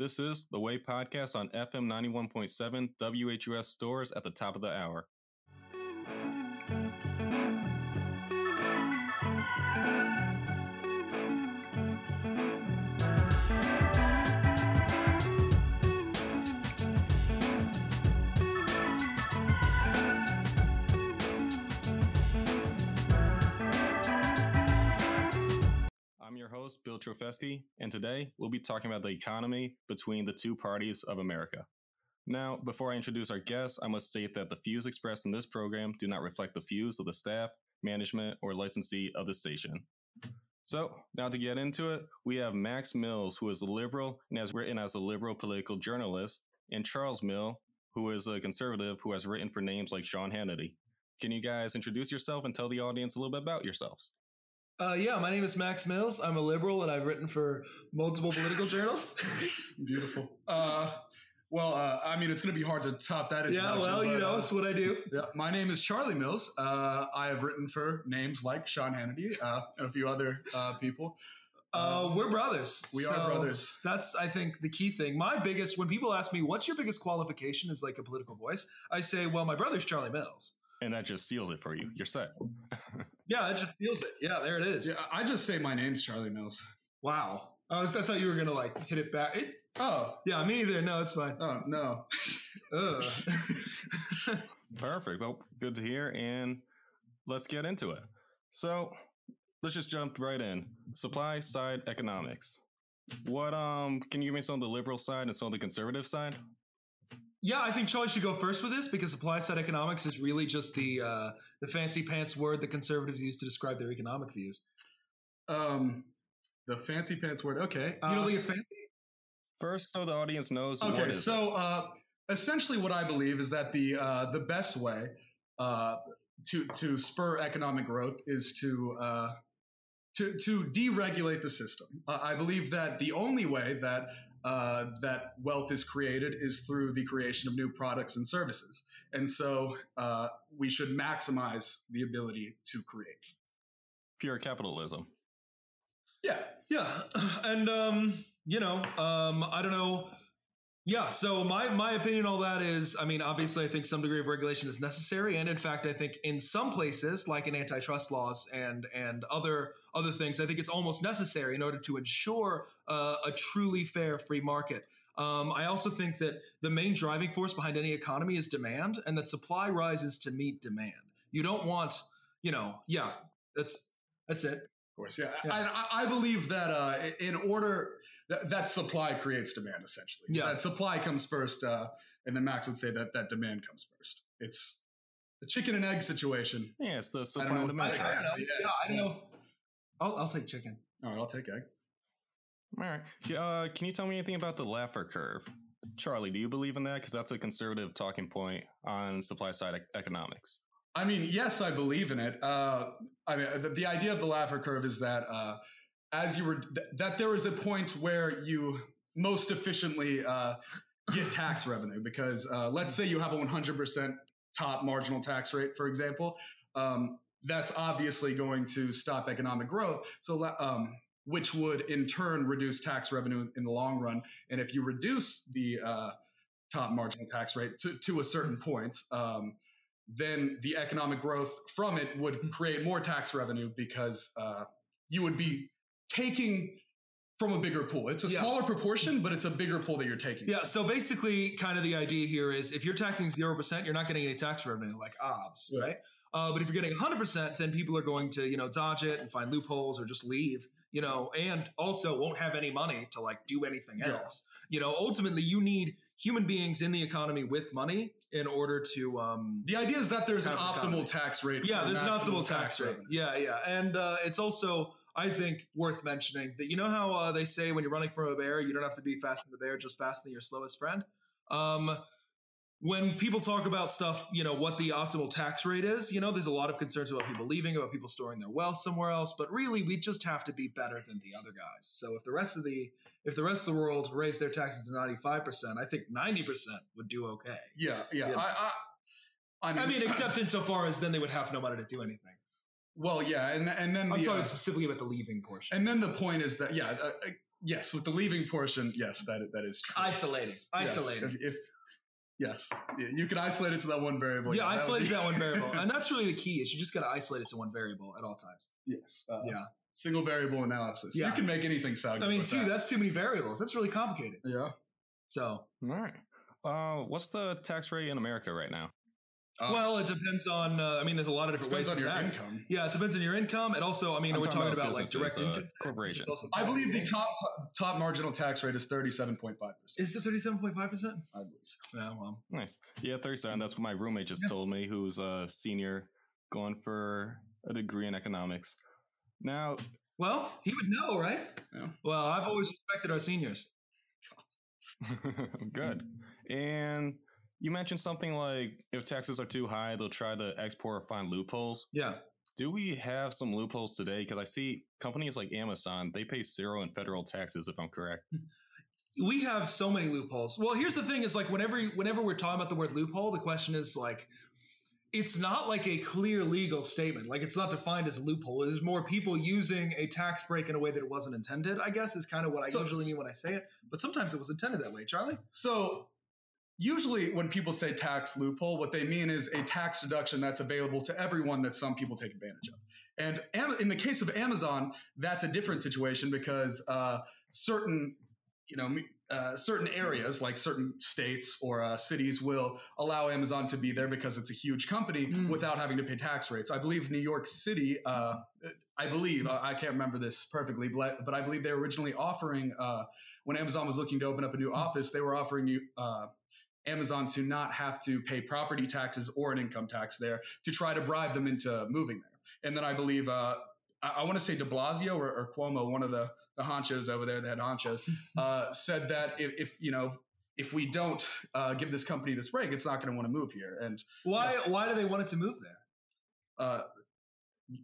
This is the Way Podcast on FM 91.7 WHUS stores at the top of the hour. I'm your host, Bill Trofesky, and today we'll be talking about the economy between the two parties of America. Now, before I introduce our guests, I must state that the views expressed in this program do not reflect the views of the staff, management, or licensee of the station. So, now to get into it, we have Max Mills, who is a liberal and has written as a liberal political journalist, and Charles Mill, who is a conservative who has written for names like Sean Hannity. Can you guys introduce yourself and tell the audience a little bit about yourselves? Uh, yeah, my name is Max Mills. I'm a liberal and I've written for multiple political journals. Beautiful. Uh, well, uh, I mean, it's going to be hard to top that. yeah, well, you but, know, uh, it's what I do. yeah, my name is Charlie Mills. Uh, I have written for names like Sean Hannity uh, and a few other uh, people. Uh, we're brothers. We So are brothers. That's, I think, the key thing. My biggest, when people ask me, what's your biggest qualification as like a political voice? I say, well, my brother's Charlie Mills. And that just seals it for you. You're set. Yeah, that just seals it. Yeah, there it is. Yeah, I just say my name's Charlie Mills. Wow. I, was, I thought you were going to like hit it back. It, Oh, yeah, me either. No, it's fine. oh no. Perfect. Well, good to hear. And let's get into it. So let's just jump right in. Supply side economics. What um can you give me some of the liberal side and some of the conservative side? Yeah, I think Charlie should go first with this because supply side economics is really just the uh, the fancy pants word that conservatives use to describe their economic views. Um, the fancy pants word. Okay. You don't uh, think it's fancy? First, so the audience knows Okay, is so uh, essentially, what I believe is that the uh, the best way uh, to to spur economic growth is to uh, to to deregulate the system. Uh, I believe that the only way that uh, that wealth is created is through the creation of new products and services, and so uh, we should maximize the ability to create. pure capitalism. Yeah, yeah, and um, you know, um, I don't know. Yeah, so my my opinion on all that is, I mean, obviously, I think some degree of regulation is necessary, and in fact, I think in some places, like in antitrust laws and and other other things, I think it's almost necessary in order to ensure uh, a truly fair free market. Um, I also think that the main driving force behind any economy is demand, and that supply rises to meet demand. You don't want, you know, yeah, that's that's it. Of course, yeah. Yeah. I, I- I believe that uh, in order that, that supply creates demand, essentially. Yeah. That supply comes first, uh, and then Max would say that that demand comes first. It's a chicken and egg situation. Yeah, it's the I supply don't know. and demand. I- trap. I- Yeah, I don't know. I'll, I'll take chicken. All right, I'll take egg. All right. Yeah, Uh, can you tell me anything about the Laffer curve? Charlie, do you believe in that? Because that's a conservative talking point on supply side ec- economics. I mean, yes, I believe in it. Uh, I mean, the, the idea of the Laffer curve is that uh, as you were th- that there is a point where you most efficiently uh, get tax revenue because uh, let's say you have a 100% top marginal tax rate, for example. Um, that's obviously going to stop economic growth. So, um, which would in turn reduce tax revenue in the long run. And if you reduce the uh, top marginal tax rate to, to a certain point, um, then the economic growth from it would create more tax revenue because uh, you would be taking from a bigger pool. It's a Yeah. smaller proportion, but it's a bigger pool that you're taking. Yeah, so basically, kind of the idea here is if you're taxing 0%, you're not getting any tax revenue like OBS, Yeah. right? Uh, but if you're getting 100%, then people are going to, you know, dodge it and find loopholes or just leave, you know, and also won't have any money to like do anything Yeah. else. You know, ultimately, you need human beings in the economy with money in order to, um, The idea is that there's an optimal economy. tax rate. yeah, there's an optimal tax rate. revenue. Yeah, yeah. And uh, it's also, I think, worth mentioning that you know how uh, they say when you're running from a bear, you don't have to be faster than the bear, just faster than your slowest friend? Um, when people talk about stuff, you know, what the optimal tax rate is, you know, there's a lot of concerns about people leaving, about people storing their wealth somewhere else, but really we just have to be better than the other guys. So if the rest of the if the rest of the world raised their taxes to 95%, I think 90% would do okay. Yeah, yeah. Yeah. I, I, I mean, I mean, except insofar as then they would have no money to do anything. well, yeah, and and then I'm the talking uh, specifically about the leaving portion. and then the point is that yeah, uh, yes, with the leaving portion, yes, that that is true. Isolating. Yes, Isolating. if, if yes, Y- you can isolate it to that one variable. yeah, that would isolate be- that one variable. And that's really the key is you just got to isolate it to one variable at all times. yes, uh, Yeah. single variable analysis. Yeah. You can make anything sound. I mean, with two, that. that's too many variables. That's really complicated. yeah. So, All right. Uh, what's the tax rate in America right now? Uh, well, it depends on, uh, I mean, there's a lot of it different ways on to your tax. income. Yeah, it depends on your income. And also, I mean, I'm are we talking about, like direct uh, income? corporations. I believe the top top marginal tax rate is thirty seven point five percent. Is it 37.5%? I believe so. Yeah, well. Nice. Yeah, 37. That's what my roommate just Yeah. told me, who's a senior going for a degree in economics. Now, Well, he would know, right? Yeah. Well, I've always respected our seniors. good. And you mentioned something like if taxes are too high, they'll try to export or find loopholes. Yeah. Do we have some loopholes today? Because I see companies like Amazon, they pay zero in federal taxes, if I'm correct. we have so many loopholes. Well, here's the thing: is like whenever whenever we're talking about the word loophole, the question is like, it's not like a clear legal statement. Like it's not defined as a loophole. It's more people using a tax break in a way that it wasn't intended. I guess is kind of what I So- usually mean when I say it. But sometimes it was intended that way. Charlie. So usually when people say tax loophole, what they mean is a tax deduction that's available to everyone that some people take advantage of. And in the case of Amazon, that's a different situation because uh, certain, you know, uh, certain areas like certain states or uh, cities will allow Amazon to be there because it's a huge company Mm. without having to pay tax rates. I believe New York City, uh, I believe, I can't remember this perfectly, but, but I believe they were originally offering, uh, when Amazon was looking to open up a new office, they were offering you, uh, Amazon to not have to pay property taxes or an income tax there to try to bribe them into moving there. And then I believe, uh, I, I want to say de Blasio or, or Cuomo, one of the, the honchos over there, the head honchos, uh, said that if, if, you know, if we don't uh, give this company this break, it's not going to want to move here. And Why why do they want it to move there? uh,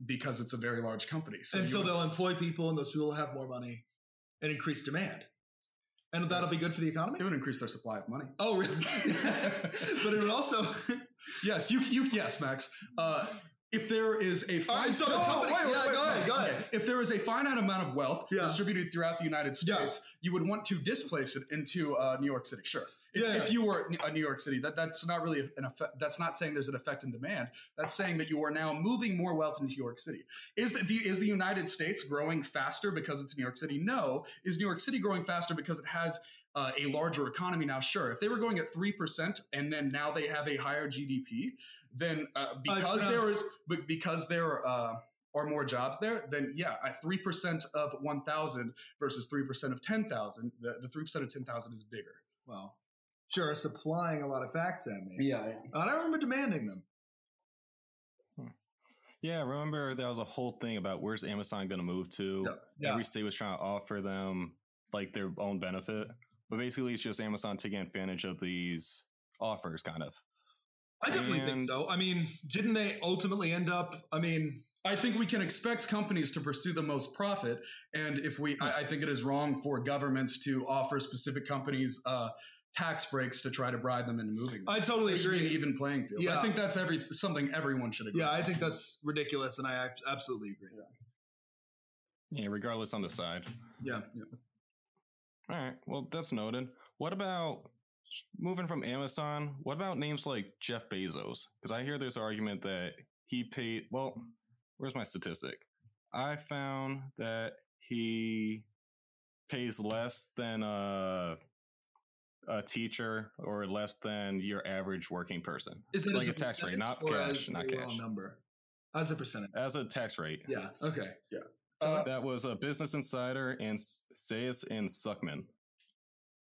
because it's a very large company. and so would- they'll employ people, and those people will have more money and increase demand, and that'll be good for the economy. it would increase their supply of money. Oh, really? but it would also. Yes, you, you yes, Max. Uh, if there is a All right, fin- so No, company- yeah, go ahead, go ahead. If there is a finite amount of wealth Yeah. distributed throughout the United Yeah. States, you would want to displace it into uh, New York City. Sure. If, Yeah, if you were a New York City, that, that's not really an effect. That's not saying there's an effect in demand. That's saying that you are now moving more wealth into New York City. Is the, is the United States growing faster because it's New York City? No. Is New York City growing faster because it has uh, a larger economy now? Sure. If they were going at three percent and then now they have a higher GDP, then uh, because there is, but because there uh, are more jobs there, then yeah, three percent of one thousand versus three percent of ten thousand, the three percent of ten thousand is bigger. Well, sure, supplying a lot of facts at me. Yeah. I don't remember demanding them. Yeah, remember there was a whole thing about where's Amazon going to move to? Yeah, yeah. Every state was trying to offer them like their own benefit, but basically it's just Amazon taking advantage of these offers, kind of. I definitely think so. I mean, didn't they ultimately end up? I mean, I think we can expect companies to pursue the most profit, and if we, I, I think it is wrong for governments to offer specific companies uh, tax breaks to try to bribe them into moving. Them. I totally There should be an agree. even playing field. Yeah. I think that's every something everyone should agree. Yeah, I think that's ridiculous, and I absolutely agree. Yeah, regardless on the side. Yeah. All right, well that's noted. What about moving from Amazon? What about names like Jeff Bezos? Because I hear there's argument that he paid. Well, where's my statistic? I found that he pays less than a a teacher or less than your average working person Is it Like as a tax rate, not cash, as not a cash. number? As a percentage. as a tax rate. Yeah. Okay. Uh, That was a Business Insider and Saez and Zucman.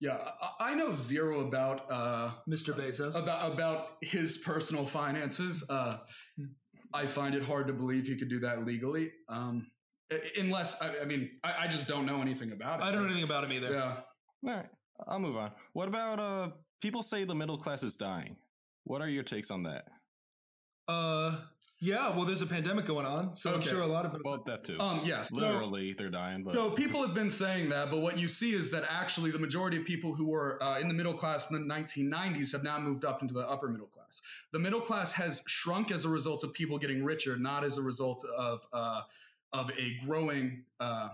yeah, I, I know zero about uh, Mr. Bezos. about about his personal finances. Uh, I find it hard to believe he could do that legally, um, unless I, I mean I, I just don't know anything about it. I don't know anything about him either. Yeah. All right, I'll move on. What about uh people say the middle class is dying? What are your takes on that? Uh, yeah. Well, there's a pandemic going on, so I'm sure a lot of people. Well, that too. Um. Yeah. so- Literally, they're dying, but So people have been saying that, but what you see is that actually the majority of people who were uh, in the middle class in the 1990s have now moved up into the upper middle class. The middle class has shrunk as a result of people getting richer, not as a result of uh, of a growing uh,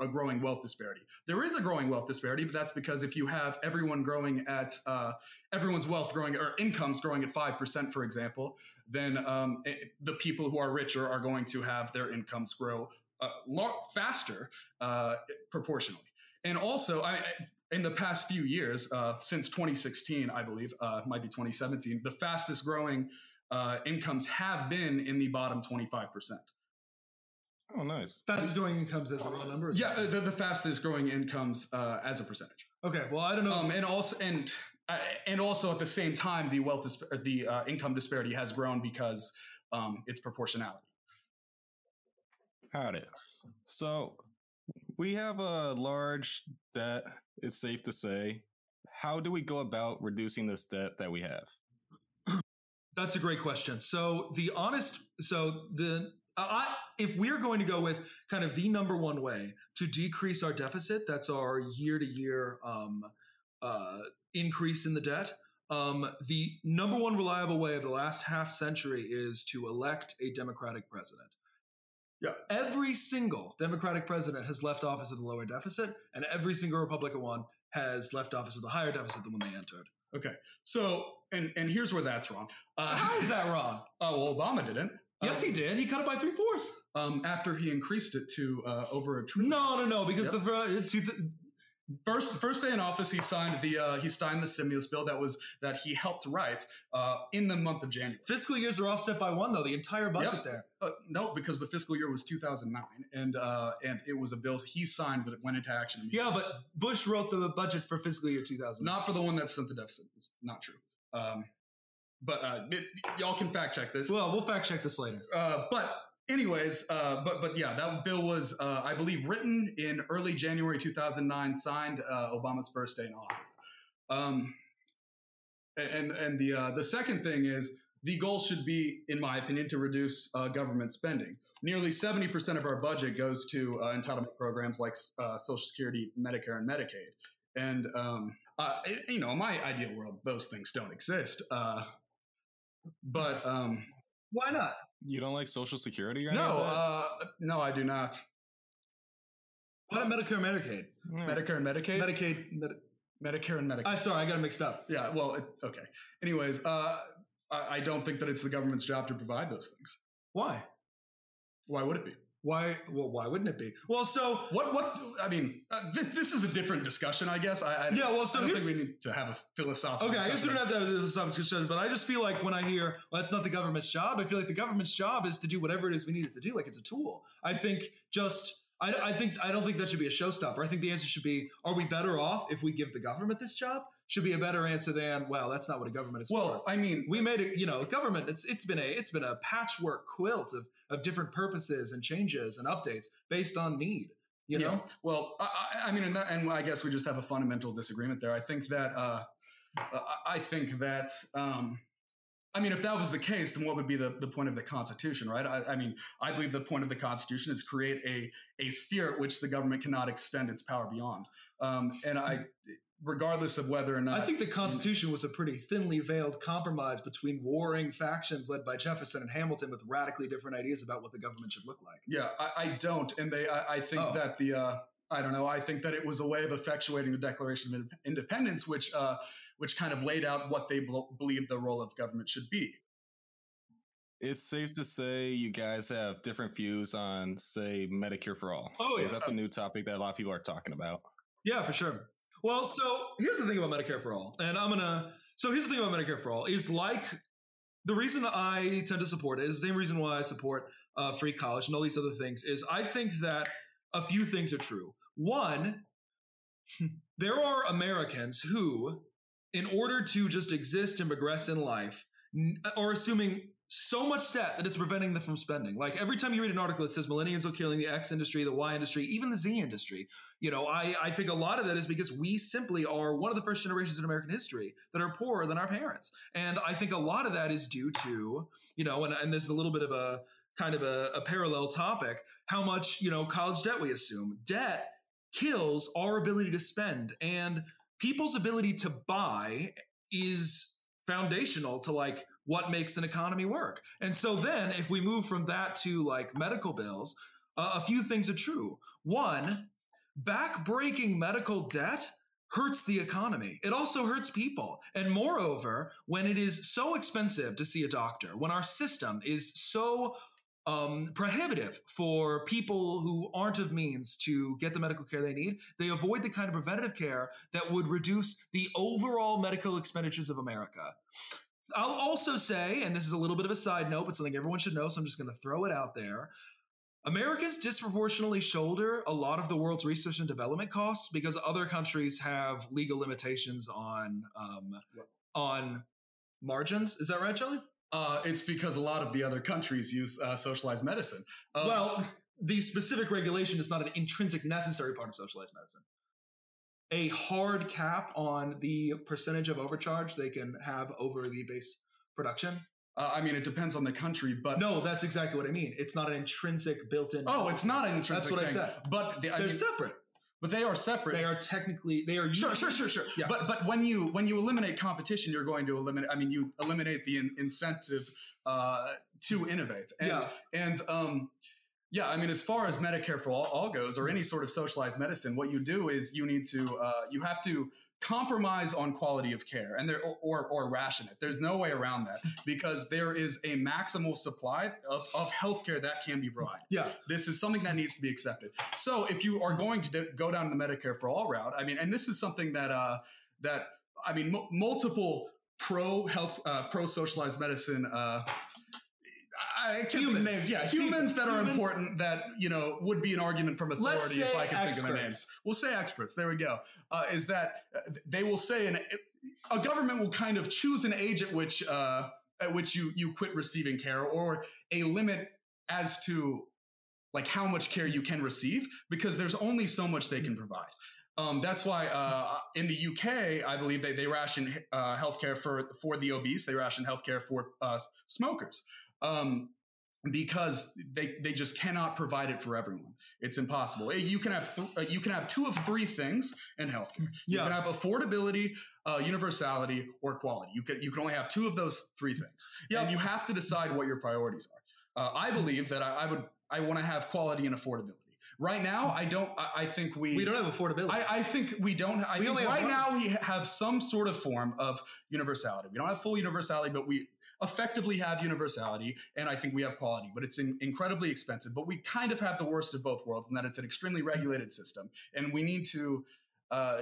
a growing wealth disparity. There is a growing wealth disparity, but that's because if you have everyone growing at uh, everyone's wealth growing or incomes growing at five percent, for example, then um, it, the people who are richer are going to have their incomes grow uh, faster uh, proportionally. And also, I, in the past few years, uh, since 2016, I believe, uh, might be 2017, the fastest growing uh, incomes have been in the bottom 25%. Oh, nice. Fastest growing incomes as a raw number? Yeah, uh, the, the, fastest growing incomes uh, as a percentage. Okay, well, I don't know. Um, and also, and uh, and also at the same time, the wealth, dis- the income disparity has grown because um, it's proportionality. Got it. So we have a large debt, it's safe to say. How do we go about reducing this debt that we have? That's a great question. So the honest, so the I, if we're going to go with kind of the number one way to decrease our deficit, that's our year to year increase in the debt. Um, the number one reliable way of the last half century is to elect a Democratic president. Yeah. Every single Democratic president has left office with a lower deficit, and every single Republican one has left office with a higher deficit than when they entered. Okay. So, and and here's where that's wrong. Uh, How is that wrong? Oh, well, Obama didn't. Yes, he did. He cut it by three fourths. Um, after he increased it to uh, over a trillion. No, no, no, because yep. the uh, to the, First, first day in office, he signed the uh, he signed the stimulus bill that was that he helped write uh, in the month of January. Fiscal years are offset by one though. The entire budget yep. there. Uh, no, because the fiscal year was 2009, and uh, and it was a bill he signed that went into action. Yeah, but Bush wrote the budget for fiscal year 2000. Not for the one that sent the deficit. It's not true. Um, but uh, it, y'all can fact check this. Well, we'll fact check this later. Uh, but anyways, uh, but but yeah, that bill was, uh, I believe, written in early January 2009, signed uh, Obama's first day in office. Um, and and the uh, the second thing is the goal should be, in my opinion, to reduce uh, government spending. Nearly 70% of our budget goes to uh, entitlement programs like Social Security, Medicare, and Medicaid. And um, you know, in my ideal world, those things don't exist. but um, why not? You don't like Social Security? Or no, uh, no, I do not. What about Medicare, Medicaid? Mm. Medicare and Medicaid. Medicaid, Medi- Medicare and Medicaid. Uh, sorry, I got it mixed up. Yeah, well, it, okay. Anyways, uh, I, I don't think that it's the government's job to provide those things. Why? Why would it be? Why? Well, why wouldn't it be? Well, so what? What? I mean, uh, this this is a different discussion, I guess. I, I yeah. Well, so I don't think we need to have a philosophical. Okay, I guess we don't have to have a philosophical discussion, but I just feel like when I hear, well, that's not the government's job. I feel like the government's job is to do whatever it is we need it to do. Like it's a tool. I think just. I, I think I don't think that should be a showstopper. I think the answer should be: Are we better off if we give the government this job? should be a better answer than well that's not what a government is well for. i mean we made it you know government it's it's been a it's been a patchwork quilt of of different purposes and changes and updates based on need you know yeah. well I, I mean and, that, and, i guess we just have a fundamental disagreement there i think that uh, i think that um, I mean, if that was the case, then what would be the, the point of the Constitution, right? I, I, mean, I believe the point of the Constitution is create a, a sphere at which the government cannot extend its power beyond. Um, and I, regardless of whether or not. I think the Constitution was a pretty thinly veiled compromise between warring factions led by Jefferson and Hamilton with radically different ideas about what the government should look like. Yeah, I, I don't, and they. I, I think oh. that the. Uh, I don't know. I think that it was a way of effectuating the Declaration of Independence, which uh, which kind of laid out what they believe the role of government should be. It's safe to say you guys have different views on, say, Medicare for all. Oh, yeah. That's a new topic that a lot of people are talking about. Yeah, for sure. Well, so here's the thing about Medicare for All, and I'm gonna. So here's the thing about Medicare for All is like the reason I tend to support it is the same reason why I support uh, free college and all these other things is I think that a few things are true. One, there are Americans who, in order to just exist and progress in life, are assuming so much debt that it's preventing them from spending. Like every time you read an article that says millennials are killing the X industry, the Y industry, even the Z industry, you know, I, I think a lot of that is because we simply are one of the first generations in American history that are poorer than our parents. And I think a lot of that is due to, you know, and, and this is a little bit of a kind of a, a parallel topic, how much, you know, college debt we assume. Debt kills our ability to spend and people's ability to buy is foundational to like what makes an economy work. And so then if we move from that to like medical bills, uh, a few things are true. One, backbreaking medical debt hurts the economy. It also hurts people. And moreover, when it is so expensive to see a doctor, when our system is so um, prohibitive for people who aren't of means to get the medical care they need, they avoid the kind of preventative care that would reduce the overall medical expenditures of America. I'll also say, and this is a little bit of a side note, but something everyone should know, so I'm just going to throw it out there. Americans disproportionately shoulder a lot of the world's research and development costs because other countries have legal limitations on um, on margins. Is that right, Charlie? Uh, it's because a lot of the other countries use uh, socialized medicine. Uh, well, the specific regulation is not an intrinsic necessary part of socialized medicine. A hard cap on the percentage of overcharge they can have over the base production uh, I mean, it depends on the country, but no, that's exactly what I mean. It's not an intrinsic built-in. Oh, it's not an intrinsic. That's what thing. I said. But they, are mean, separate. But they are separate. They are technically they are sure, sure, sure, sure. Yeah. But but when you when you eliminate competition, you're going to eliminate. I mean, you eliminate the in, incentive uh, to innovate. And, yeah. And um, yeah, I mean, as far as Medicare for all, all, goes, or any sort of socialized medicine, what you do is you need to uh, you have to compromise on quality of care and there or, or, or, ration it. There's no way around that because there is a maximal supply of, of healthcare that can be provided. Yeah. This is something that needs to be accepted. So if you are going to go down the Medicare for all route, I mean, and this is something that, uh, that, I mean, m- multiple pro health, uh, pro socialized medicine, uh, I can't humans. names. Yeah, humans that are humans. important that you know would be an argument from authority if I could experts. think of a name. We'll say experts. There we go. Uh, is that uh, they will say an a government will kind of choose an age at which uh, at which you you quit receiving care or a limit as to like how much care you can receive because there's only so much they can provide. Um, that's why uh, in the UK, I believe they, they ration uh, healthcare for for the obese. They ration healthcare for uh, smokers um, because they they just cannot provide it for everyone. It's impossible. You can have th- uh, you can have two of three things in healthcare. You yeah. can have affordability, uh, universality, or quality. You can you can only have two of those three things. Yeah. And you have to decide what your priorities are. Uh, I believe that I, I would I want to have quality and affordability. Right now, I don't. I, I think we we don't have affordability. I, I think we don't. I we think right now we have some sort of form of universality. We don't have full universality, but we effectively have universality and I think we have quality, but it's in, incredibly expensive. But we kind of have the worst of both worlds in that it's an extremely regulated system, and we need to uh,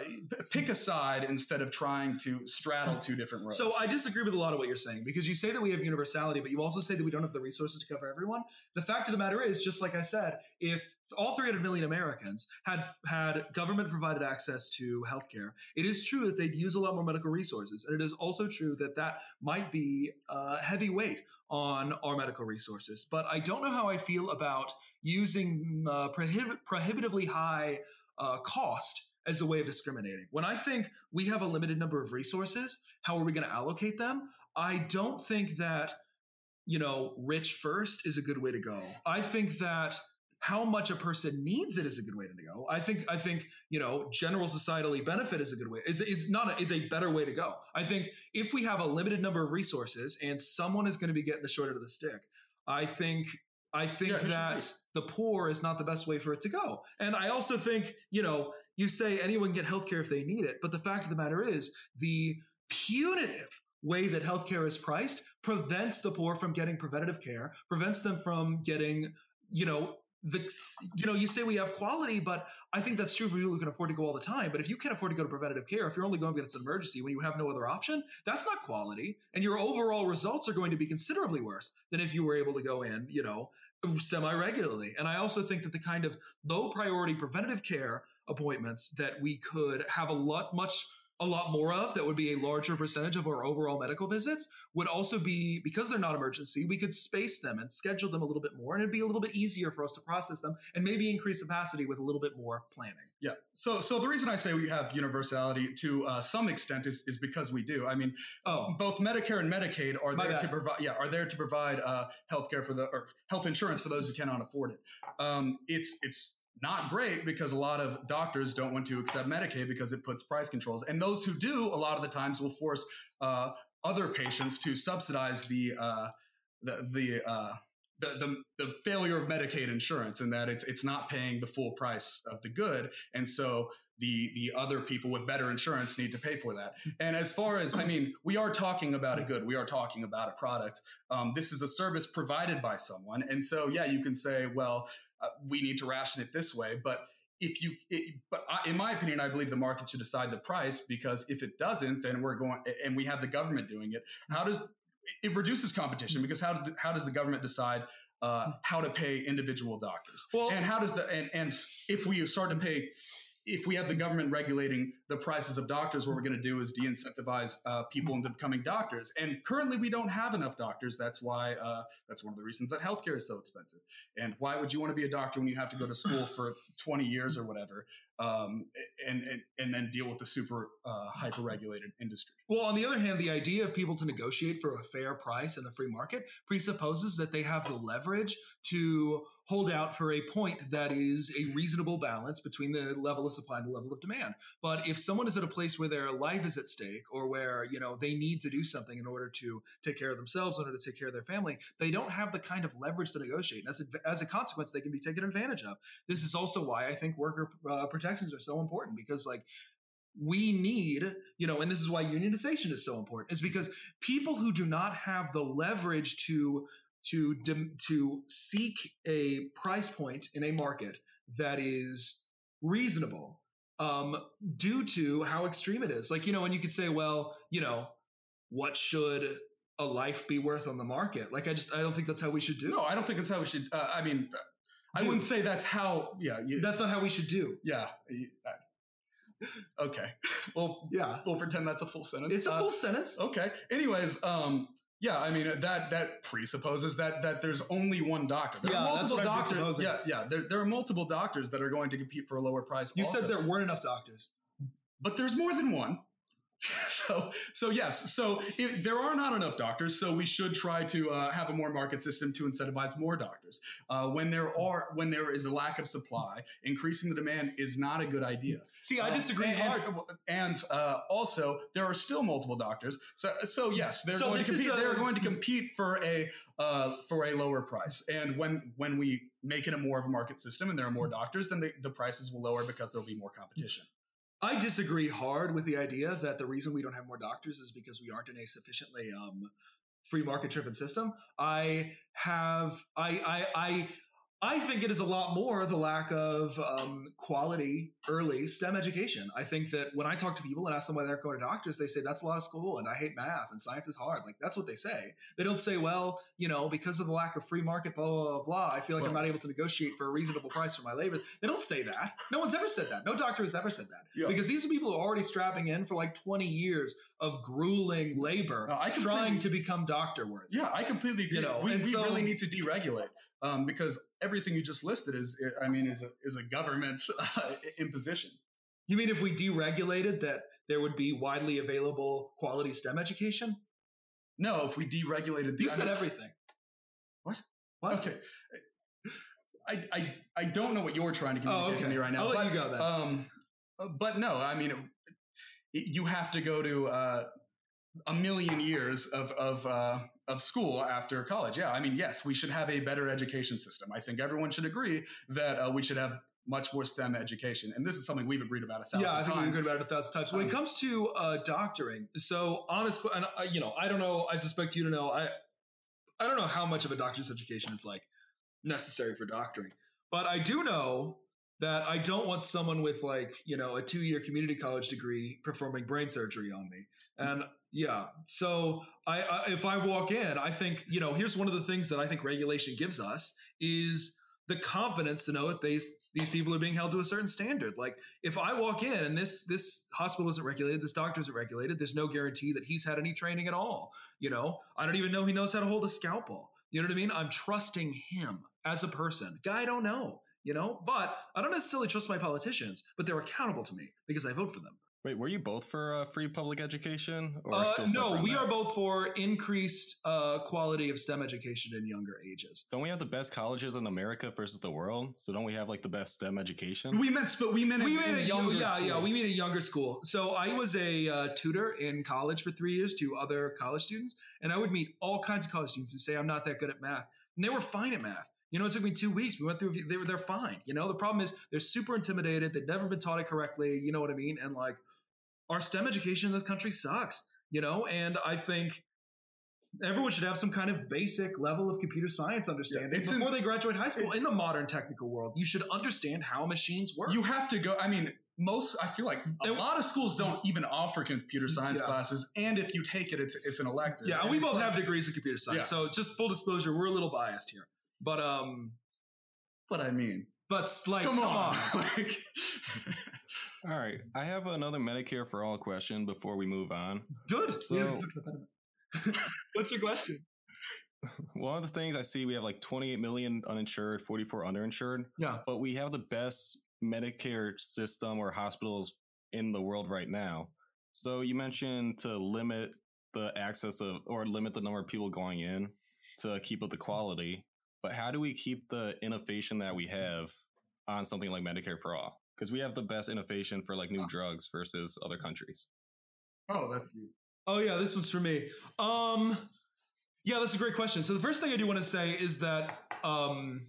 pick a side instead of trying to straddle two different roads. So I disagree with a lot of what you're saying because you say that we have universality, but you also say that we don't have the resources to cover everyone. The fact of the matter is, just like I said, if all 300 million Americans had had government provided access to healthcare, it is true that they'd use a lot more medical resources, and it is also true that that might be a heavy weight on our medical resources. But I don't know how I feel about using uh, prohib- prohibitively high uh, cost as a way of discriminating. When I think we have a limited number of resources, how are we going to allocate them? I don't think that, you know, rich first is a good way to go. I think that how much a person needs it is a good way to go. I think I think you know general societally benefit is a good way is is not a, is a better way to go. I think if we have a limited number of resources and someone is going to be getting the short end of the stick, I think I think yeah, that the poor is not the best way for it to go. And I also think you know you say anyone can get healthcare if they need it, but the fact of the matter is the punitive way that healthcare is priced prevents the poor from getting preventative care, prevents them from getting, you know, the you know you say we have quality but i think that's true for people who can afford to go all the time. But if you can't afford to go to preventative care if you're only going because it's an emergency when you have no other option that's not quality and your overall results are going to be considerably worse than if you were able to go in you know semi regularly and i also think that the kind of low priority preventative care appointments that we could have a lot much a lot more of that would be a larger percentage of our overall medical visits would also be because they're not emergency we could space them and schedule them a little bit more and it'd be a little bit easier for us to process them and maybe increase capacity with a little bit more planning. Yeah. So so the reason i say we have universality to uh, some extent is, is because we do. I mean oh. both medicare and medicaid are there bad. to provide yeah are there to provide uh, health care for the or health insurance for those who cannot afford it. Um, it's it's not great because a lot of doctors don't want to accept Medicaid because it puts price controls. And those who do, a lot of the times, will force uh, other patients to subsidize the uh, the, the uh, the, the the failure of Medicaid insurance and that it's it's not paying the full price of the good, and so the the other people with better insurance need to pay for that. And as far as I mean, we are talking about a good, we are talking about a product. Um, this is a service provided by someone, and so yeah, you can say, well, uh, we need to ration it this way, but if you it, but I, in my opinion i believe the market should decide the price because if it doesn't then we're going and we have the government doing it. How does it reduces competition because how, do, how does the government decide uh, how to pay individual doctors? Well, and how does the and, and if we start to pay if we have the government regulating the prices of doctors, what we're going to do is de-incentivize uh, people into becoming doctors. And currently, we don't have enough doctors. That's why uh, that's one of the reasons that healthcare is so expensive. And why would you want to be a doctor when you have to go to school for 20 years or whatever? um, and, and, and then deal with the super uh, hyper regulated industry. Well, on the other hand, the idea of people to negotiate for a fair price in the free market presupposes that they have the leverage to hold out for a point that is a reasonable balance between the level of supply and the level of demand. But if someone is at a place where their life is at stake or where, you know, they need to do something in order to take care of themselves, in order to take care of their family, they don't have the kind of leverage to negotiate. And as a, as a consequence, they can be taken advantage of. This is also why I think worker uh, protections are so important because like we need, you know, and this is why unionization is so important, is because people who do not have the leverage to to to seek a price point in a market that is reasonable um, due to how extreme it is. Like, you know, and you could say, well, you know, what should a life be worth on the market? Like, I just, I don't think that's how we should do. No, I don't think that's how we should. Uh, I mean, I wouldn't say that's how. Yeah, you, that's not how we should do. Yeah. okay. Well, yeah. We'll pretend that's a full sentence. It's a uh, full sentence. Okay. Anyways, um, yeah, I mean that that presupposes that that there's only one doctor. There yeah, are multiple doctors. Yeah, yeah. There, there are multiple doctors that are going to compete for a lower price. You also. said there weren't enough doctors, but there's more than one. so so yes so if, there are not enough doctors so we should try to uh, have a more market system to incentivize more doctors. Uh, when there are when there is a lack of supply increasing the demand is not a good idea. See i disagree um, and, and, and uh, also there are still multiple doctors. So so yes they're so going to compete a, they're going to compete for a uh, for a lower price. And when when we make it a more of a market system and there are more doctors then the, the prices will lower because there'll be more competition I disagree hard with the idea that the reason we don't have more doctors is because we aren't in a sufficiently um, free market driven system. I have I I I I think it is a lot more the lack of um, quality early STEM education. I think that when I talk to people and ask them why they're going to doctors, they say that's a lot of school and I hate math and science is hard. Like that's what they say. They don't say, well, you know, because of the lack of free market, blah blah blah. blah I feel like well, I'm not able to negotiate for a reasonable price for my labor. They don't say that. No one's ever said that. No doctor has ever said that yeah. because these are people who are already strapping in for like 20 years of grueling labor, no, I trying to become doctor worthy. Yeah, I completely agree. You know, we, we so, really need to deregulate um, because everything you just listed is, I mean, is a, is a government uh, imposition. You mean if we deregulated that there would be widely available quality STEM education? No, if we deregulated the. You said everything. What? What? Okay. I, I, I don't know what you're trying to communicate oh, okay. to me right now. I'll but, let you go then. Um, but no, I mean, it, you have to go to uh, a million years of of uh, of school after college. Yeah, I mean, yes, we should have a better education system. I think everyone should agree that uh, we should have much more STEM education, and this is something we've agreed about a thousand. Yeah, I think times. we've agreed about it a thousand times. When um, it comes to uh, doctoring, so honest, and uh, you know, I don't know. I suspect you to know. I I don't know how much of a doctor's education is like necessary for doctoring, but I do know that I don't want someone with like, you know, a two year community college degree performing brain surgery on me. And yeah, so I, I, if I walk in, I think, you know, here's one of the things that I think regulation gives us is the confidence to know that these these people are being held to a certain standard. Like if I walk in and this this hospital isn't regulated, this doctor isn't regulated, there's no guarantee that he's had any training at all. You know, I don't even know he knows how to hold a scalpel. You know what I mean? I'm trusting him as a person. Guy I don't know you know? But I don't necessarily trust my politicians, but they're accountable to me because I vote for them. Wait, were you both for uh, free public education? Or uh, no, we that? are both for increased uh, quality of STEM education in younger ages. Don't we have the best colleges in America versus the world? So don't we have like the best STEM education? We meant, but we meant we meant a younger. Yeah, school. yeah, we mean a younger school. So I was a uh, tutor in college for three years to other college students, and I would meet all kinds of college students who say I'm not that good at math and they were fine at math. You know, it took me two weeks. We went through. They were they're fine. You know, the problem is they're super intimidated. They've never been taught it correctly. You know what I mean? And like, our STEM education in this country sucks. You know, and I think everyone should have some kind of basic level of computer science understanding it's before in- they graduate high school. in the modern technical world, you should understand how machines work. You have to go. I mean, most. I feel like a lot of schools don't even offer computer science Yeah. classes, and if you take it, it's it's an elective. yeah, and And we both like- have degrees in computer science. Yeah. So just full disclosure, we're a little biased here. But um, But I mean, but like, come, on. like, All right, I have another Medicare for all question before we move on. good. So- we about that. What's your question? One of the things I see, we have like 28 million uninsured, 44 underinsured, Yeah. but we have the best Medicare system or hospitals in the world right now. So you mentioned to limit the access of or limit the number of people going in to keep up the quality. But how do we keep the innovation that we have on something like Medicare for all? Because we have the best innovation for like new drugs versus other countries. oh, that's you. Oh yeah, this one's for me. Um, yeah, that's a great question. So the first thing I do want to say is that um,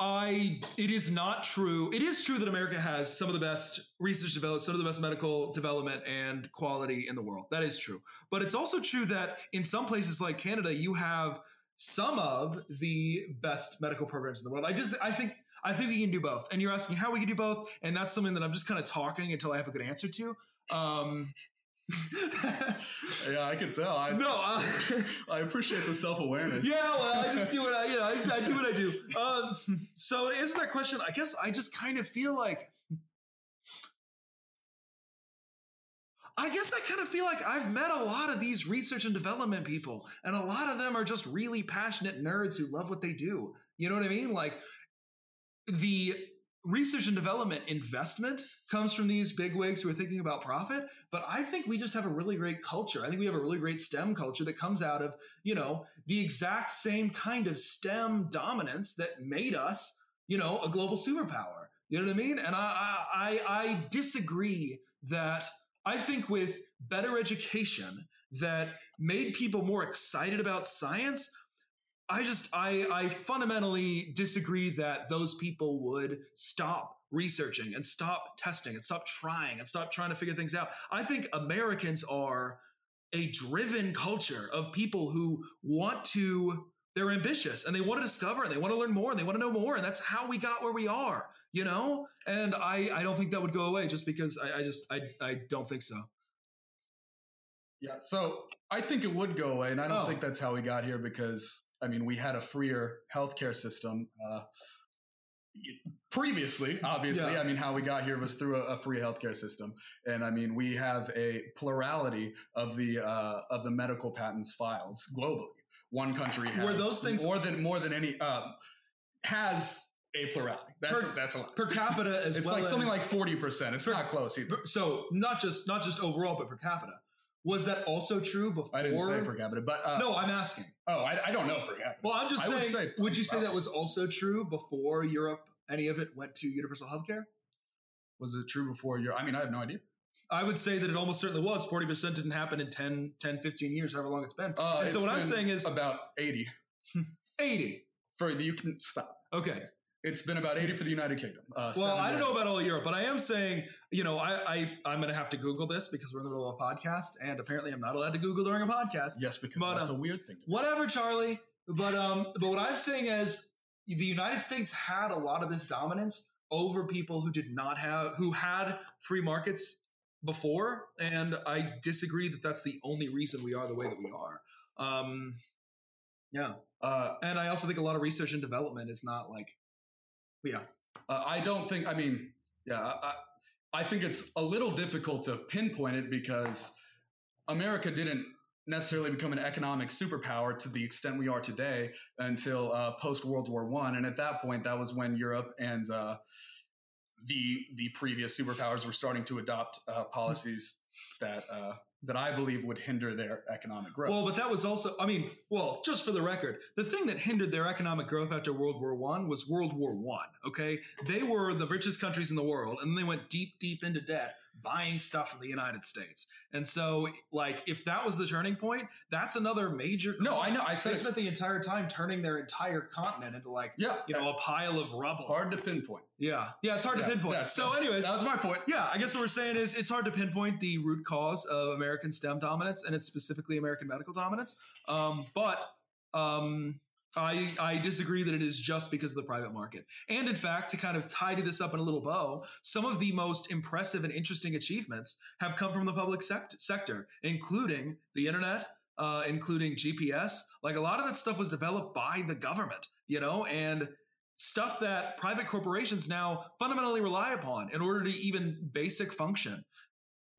I it is not true. It is true that America has some of the best research development, some of the best medical development and quality in the world. That is true. But it's also true that in some places like Canada, you have some of the best medical programs in the world. I just I think I think we can do both. And you're asking how we can do both, and that's something that I'm just kind of talking until I have a good answer to. Um, Yeah, I can tell. I no, uh, I appreciate the self awareness. yeah, well, I just do what I, you know, I, I do what I do. Um, so to answer that question, I guess I just kind of feel like, I guess I kind of feel like I've met a lot of these research and development people, and a lot of them are just really passionate nerds who love what they do. You know what I mean? Like the research and development investment comes from these bigwigs who are thinking about profit, but I think we just have a really great culture. I think we have a really great STEM culture that comes out of, you know, the exact same kind of STEM dominance that made us, you know, a global superpower. You know what I mean? And I I, I disagree that I think with better education that made people more excited about science, I just I I fundamentally disagree that those people would stop researching and stop testing and stop trying and stop trying to figure things out. I think Americans are a driven culture of people who want to they're ambitious and they want to discover and they want to learn more and they want to know more and that's how we got where we are you know and i i don't think that would go away just because i, I just I, I don't think so Yeah, so I think it would go away, and I don't Oh. think that's how we got here because I mean we had a freer healthcare system uh, previously. Obviously, Yeah. I mean how we got here was through a, a free healthcare system, and I mean we have a plurality of the uh, of the medical patents filed globally. One country has those things- more than more than any um, has a plurality. That's Per- that's a lot. per capita as it's well like something like forty percent. It's not close either. so not just not just overall but per capita was that also true before I didn't say per capita, but uh, no i'm asking Oh, I, I don't know per capita. well i'm just I would saying say would you say that was also true before europe any of it went to universal healthcare Was it true before Europe? I mean, I have no idea. I would say that it almost certainly was. 40% didn't happen in 10, 10 15 years, however long it's been. Uh, and so it's what I'm saying is about eighty 80. for the. You can stop. Okay. It's been about eighty for the United Kingdom. Uh, Well, I don't know about all of Europe, but I am saying, you know, I, I I'm going to have to Google this because we're in the middle of a podcast, and apparently I'm not allowed to Google during a podcast. Yes, because But, that's uh, a weird thing. Whatever, Charlie. But um, but what I'm saying is, the United States had a lot of this dominance over people who did not have, who had free markets before, and I disagree that that's the only reason we are the way that we are. Um, yeah. Uh, And I also think a lot of research and development is not like, yeah, uh, I don't think. I mean, yeah, I, I think it's a little difficult to pinpoint it because America didn't necessarily become an economic superpower to the extent we are today until uh, post World War One, and at that point, that was when Europe and uh, the the previous superpowers were starting to adopt uh, policies that uh, that I believe would hinder their economic growth. Well, but that was also, I mean, well, just for the record, the thing that hindered their economic growth after World War One was World War One. Okay, they were the richest countries in the world, and they went deep, deep into debt buying stuff from the United States. And so, like, if that was the turning point, that's another major. no, I know. I They spent the entire time turning their entire continent into like, yeah, you know, a pile of rubble. hard to pinpoint. Yeah, yeah, it's hard Yeah, to pinpoint. so, anyways, that was my point. yeah, I guess what we're saying is it's hard to pinpoint the root cause of American STEM dominance, and it's specifically American medical dominance. Um, but um, I, I disagree that it is just because of the private market. And in fact, to kind of tidy this up in a little bow, some of the most impressive and interesting achievements have come from the public sect- sector, including the internet, uh, including GPS. Like a lot of that stuff was developed by the government, you know, and stuff that private corporations now fundamentally rely upon in order to even basic function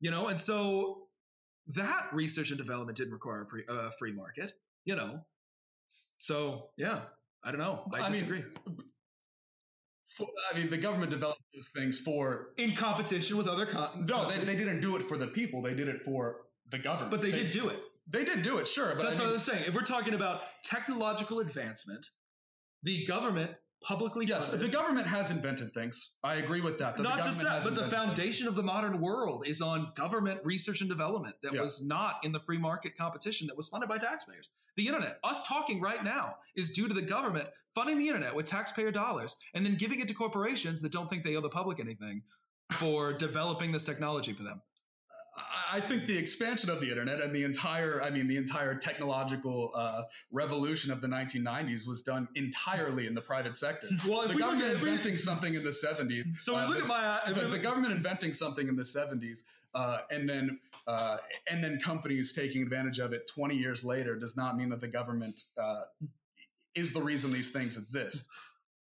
you know and so that research and development didn't require a pre, uh, free market you know so yeah i don't know i, I mean, disagree For, I mean, the government developed those things for. in competition with other con- No, they, they didn't do it for the people. They did it for the government. but they, did do it They did do it, sure. But that's I what i mean, was saying if we're talking about technological advancement the government publicly yes, funded- the government has invented things. I agree with that. that not just that, but the invented things. foundation of the modern world is on government research and development that Yeah. was not in the free market competition that was funded by taxpayers. The internet, us talking right now, is due to the government funding the internet with taxpayer dollars and then giving it to corporations that don't think they owe the public anything for developing this technology for them. I- think the expansion of the internet and the entire, I mean, the entire technological uh, revolution of the 1990s was done entirely in the private sector. Well, the government inventing something in the 70s. so we uh, look at my the, the government inventing something in the 70s uh, and then uh, and then companies taking advantage of it 20 years later does not mean that the government uh, is the reason these things exist.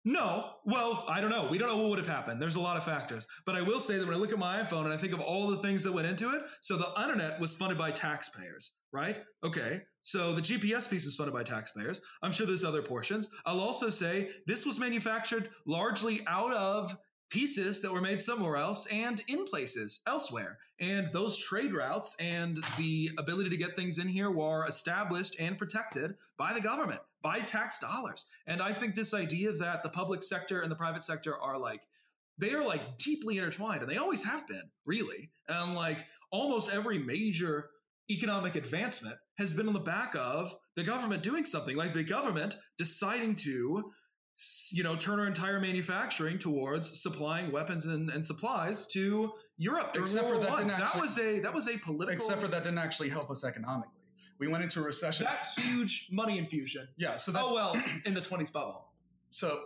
No, well, I don't know. We don't know what would have happened. There's a lot of factors. But I will say that when I look at my iPhone and I think of all the things that went into it, so the internet was funded by taxpayers, right? Okay, so the GPS piece was funded by taxpayers. I'm sure there's other portions. I'll also say this was manufactured largely out of pieces that were made somewhere else and in places elsewhere. And those trade routes and the ability to get things in here were established and protected by the government, by tax dollars. And I think this idea that the public sector and the private sector are like, they are like deeply intertwined, and they always have been, really. And like almost every major economic advancement has been on the back of the government doing something, like the government deciding to you know, turn our entire manufacturing towards supplying weapons and, and supplies to Europe. Except for World that didn't that was a that was a political. Except for that didn't actually help us economically. We went into a recession. that huge money infusion. yeah, so that oh well, in the twenties bubble. so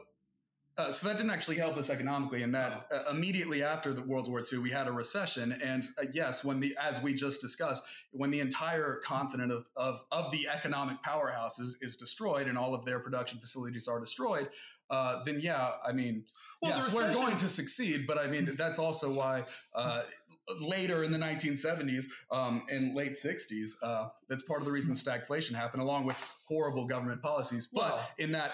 uh, so that didn't actually help us economically and that uh, immediately after the world war ii we had a recession. And uh, yes when the as we just discussed when the entire continent of, of, of the economic powerhouses is destroyed and all of their production facilities are destroyed uh, then yeah i mean Well, yes we're going to succeed. But i mean that's also why uh, later in the 1970s um, and late 60s uh, that's part of the reason the stagflation happened along with horrible government policies. But in that